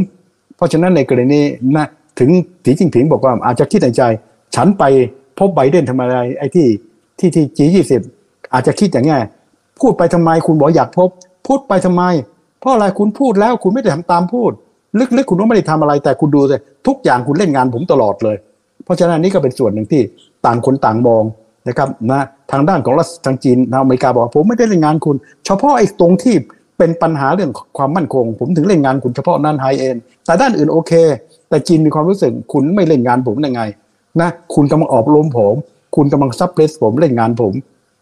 Speaker 2: เพราะฉะนั้นในกรณีนะถึงสีจิ้นผิงบอกว่าอาจจะคิดในใจ ฉันไปพบไบเดนทำอะไรไอ้ที่ที่ที่ G ยี่สิบอาจจะคิดอย่างงี้พูดไปทำไมคุณบอกอยากพบ พูดไปทำไม เพราะอะไรคุณพูดแล้วคุณไม่ได้ทำตามพูด ลึกๆ คุณก็ไม่ได้ทำอะไร แต่คุณดูเลยทุกอย่างคุณเล่นงานผมตลอดเลย เพราะฉะนั้นนี่ก็เป็นส่วนหนึ่งที่ต่างคนต่างมองนะครับนะทางด้านของรัฐทางจีนทางอเมริกาบอกผมไม่ได้เล่นงานคุณ เฉพาะไอ้ตรงที่เป็นปัญหาเรื่องความมั่นคง ผมถึงเล่นงานคุณเฉพาะนั้นไฮเอ็นแต่ด้านอื่นโอเค แต่จีนมีความรู้สึกคุณไม่เล่นงานผมยังไง นะคุณกำลังออกล้มผม คุณกำลังซับเพรสผมเล่นงานผม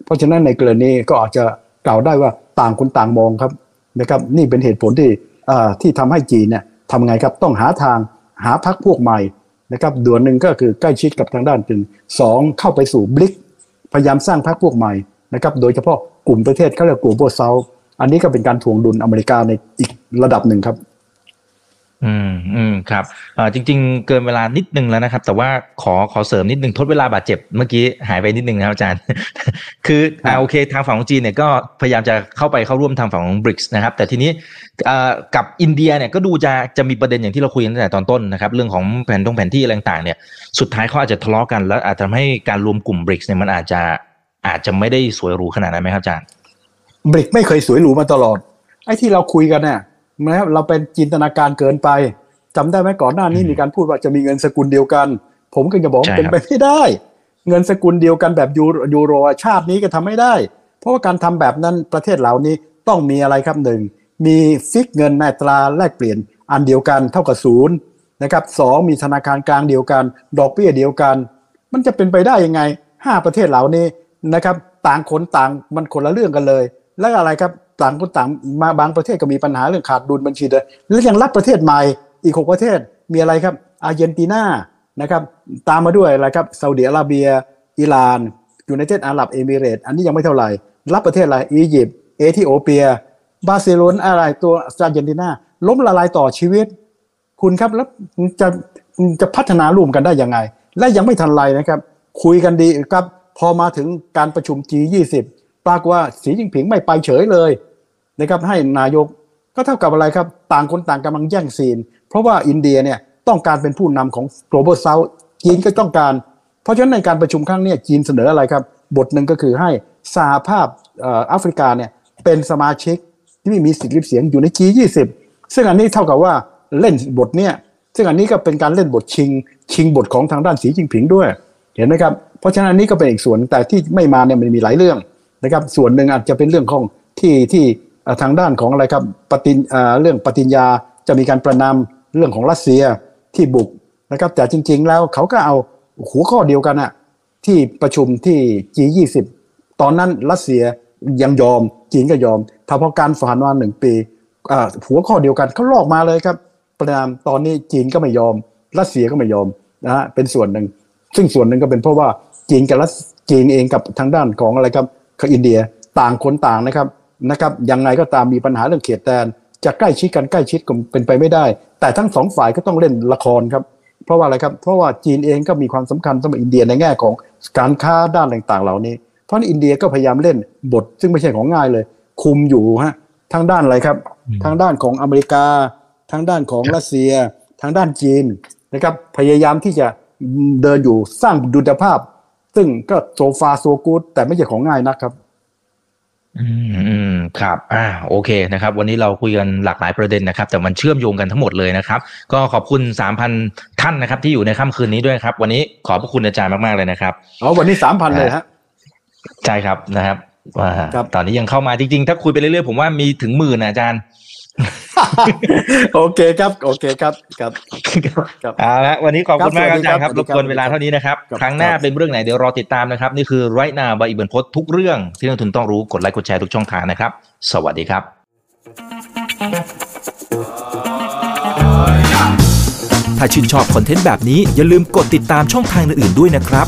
Speaker 2: เพราะฉะนั้นในกรณีก็อาจจะกล่าวได้ว่าต่างคนต่างมองครับนะครับนี่เป็นเหตุผลที่ที่ทำให้จีนเนี่ยทำไงครับต้องหาทางหาพักพวกใหม่นะครับด่วนหนึ่งก็คือใกล้ชิดกับทางด้านจึงสองเข้าไปสู่บลิกพยายามสร้างพรรคพวกใหม่นะครับโดยเฉพาะกลุ่มประเทศเขาเรียกกลุ่มโบเซาอันนี้ก็เป็นการทวงดุลอเมริกาในอีกระดับหนึ่งครับ
Speaker 1: อืมอืมครับอ่าจริง ๆ เกินเวลานิดนึงแล้วนะครับ แต่ว่าขอขอเสริมนิดนึงทดเวลาบาดเจ็บเมื่อกี้หายไปนิดนึงนะครับอาจารย์ คืออ่าโอเค ทางฝั่งของจีนเนี่ยก็พยายามจะเข้าไปเข้าร่วมทางฝั่งของบริกส์นะครับ แต่ทีนี้อ่ากับอินเดียเนี่ยก็ดูจะจะมีประเด็นอย่างที่เราคุยกันตั้งแต่ตอนต้นนะครับเรื่องของแผนตรงแผนที่อะไรต่างๆเนี่ย สุดท้ายเขาอาจจะทะเลาะกันแล้วอาจจะทำให้การรวมกลุ่มบริกส์เนี่ยมันอาจจะอาจจะไม่ได้สวยหรูขนาดนั้นไหมครับอาจารย์
Speaker 2: บริกไม่เคยสวยหรูมาตลอดไอ้ที่เราคุยกันเนี่ย นะครับเราเป็นจินตนาการเกินไปจำได้ไหมก่อนหน้านี้มีการพูดว่าจะมีเงินสกุลเดียวกัน ผมก็จะบอกเป็นไปไม่ได้ เงินสกุลเดียวกันแบบยูโรชาตินี้ก็ทำไม่ได้ เพราะว่าการทำแบบนั้นประเทศเหล่านี้ต้องมีอะไรครับหนึ่งมีฟิกเงินในตราแลกเปลี่ยนอันเดียวกันเท่ากับศูนย์นะครับสองมีธนาคารกลางเดียวกัน ดอกเบี้ยเดียวกัน มันจะเป็นไปได้ยังไงห้าประเทศเหล่านี้นะครับ ต่างคนต่างมันคนละเรื่องกันเลย แล้วอะไรครับ ต่างคนต่างมาบางประเทศก็มีปัญหาเรื่องขาดดุลบัญชีเลยแล้วยังรับประเทศใหม่อีกหกประเทศมีอะไรครับ อาร์เจนตินานะครับ ตามมาด้วยอะไรครับซาอุดิอาระเบีย อิหร่าน United Arab Emirates อันนี้ยังไม่เท่าไหร่ รับประเทศอะไรอียิปต์เอธิโอเปีย บาร์เซโลนาอะไรตัวอาร์เจนตินาล้มละลายต่อชีวิต คุณครับแล้วจะจะพัฒนาร่วมกันได้ยังไง และยังไม่ทันไรนะครับ คุยกันดีครับ พอมาถึงการประชุม G20 ปรากฏว่าสีจิ้งผิงไม่ไปเฉยเลย นะครับให้นายกก็เท่ากับอะไรครับ ต่างคนต่างกำลังแย่งซีน เพราะว่าอินเดียเนี่ยต้องการเป็นผู้นำของ global south จีนก็ต้องการ เพราะฉะนั้นในการประชุมครั้งนี้จีนเสนออะไรครับ บทหนึ่งก็คือให้สหภาพแอฟริกาเนี่ยเป็นสมาชิกที่มีสิทธิ์เสียงอยู่ใน G20 ซึ่งอันนี้เท่ากับว่าเล่นบทเนี่ยซึ่งอันนี้ก็เป็นการเล่นบทชิง ชิงบทของทางด้านสีจิงผิงด้วย เห็นไหมครับ เพราะฉะนั้นอันนี้ก็เป็นอีกส่วนแต่ที่ไม่มาเนี่ยมันมีหลายเรื่องนะครับ ส่วนหนึ่งอาจจะเป็นเรื่องของที่ที่ ทางด้านของอะไรครับปฏิเอ่อเรื่องปฏิญญาจะมีการประนามเรื่องของรัสเซียที่บุกนะครับแต่จริง ๆ แล้วเขาก็เอาหัวข้อเดียวกันอะที่ประชุมที่ G20 ตอนนั้นรัสเซียยังยอมจีนก็ยอมถ้าพอการผ่านมาหนึ่งปีหัวข้อเดียวกันเขาลอกมาเลยครับ ประนามตอนนี้จีนก็ไม่ยอม รัสเซียก็ไม่ยอมนะฮะเป็นส่วนหนึ่ง ซึ่งส่วนหนึ่งก็เป็นเพราะว่าจีนกับรัสจีนเองกับทางด้านของอะไรครับกับอินเดียต่างคนต่างนะครับ นะครับยังไงก็ตามมีปัญหาเรื่องเขตแดนจะใกล้ชิดกันใกล้ชิดก็เป็นไปไม่ได้ แต่ทั้งสองฝ่ายก็ต้องเล่นละครครับ เพราะว่าอะไรครับ เพราะว่าจีนเองก็มีความสำคัญสำหรับอินเดียในแง่ของการค้าด้านต่างๆ เหล่านี้ เพราะฉะนั้นอินเดียก็พยายามเล่นบท ซึ่งไม่ใช่ของง่ายเลย คุมอยู่ฮะทางด้านอะไรครับ ทางด้านของอเมริกา ทางด้านของรัสเซีย ทางด้านจีนนะครับพยายามที่จะเดินอยู่สร้างดุลภาพ ซึ่งก็โซฟาโซกูดแต่ไม่ใช่ของง่ายนะครับ
Speaker 1: อืมอืมครับ อ่า โอเคนะครับ วันนี้เราคุยกันหลากหลายประเด็นนะครับ แต่มันเชื่อมโยงกันทั้งหมดเลยนะครับ ก็ขอบคุณสามพันท่านนะครับ ที่อยู่ในค่ำคืนนี้ด้วยครับ วันนี้ขอบพระคุณอาจารย์มากๆเลยนะครับ
Speaker 2: อ๋อวันนี้สามพันเลยฮะ
Speaker 1: ใช่ครับนะครับว่า
Speaker 2: ครับ
Speaker 1: ตอนนี้ยังเข้ามาจริงๆ ถ้าคุยไปเรื่อยๆ ผมว่ามีถึงหมื่นนะอาจารย์
Speaker 2: โอเคครับ โอเคครับครับครับ
Speaker 1: เอาละวันนี้ขอบคุณมาก
Speaker 2: ค
Speaker 1: ค
Speaker 2: รั
Speaker 1: รั
Speaker 2: บบ
Speaker 1: อาจารย์ครับ
Speaker 2: สวั
Speaker 1: ร
Speaker 2: ส
Speaker 1: บ
Speaker 2: ดีครับ
Speaker 1: กวนเวลาเท่านี้นะครับ
Speaker 2: ครับ
Speaker 1: ครั้งหน้า
Speaker 2: ครับ
Speaker 1: เป็นเรื่องไหนเดี๋ยวรอติดตามนะครับ นี่คือไรนาบายอิบันพศทุกเรื่องที่นักทุนต้องรู้กดไลค์กดแชร์ทุกช่องทางนะครับ สวัสดีครับ
Speaker 4: ถ้าชื่นชอบคอนเทนต์แบบนี้อย่าลืมกดติดตามช่องทางอื่นๆด้วยนะครับ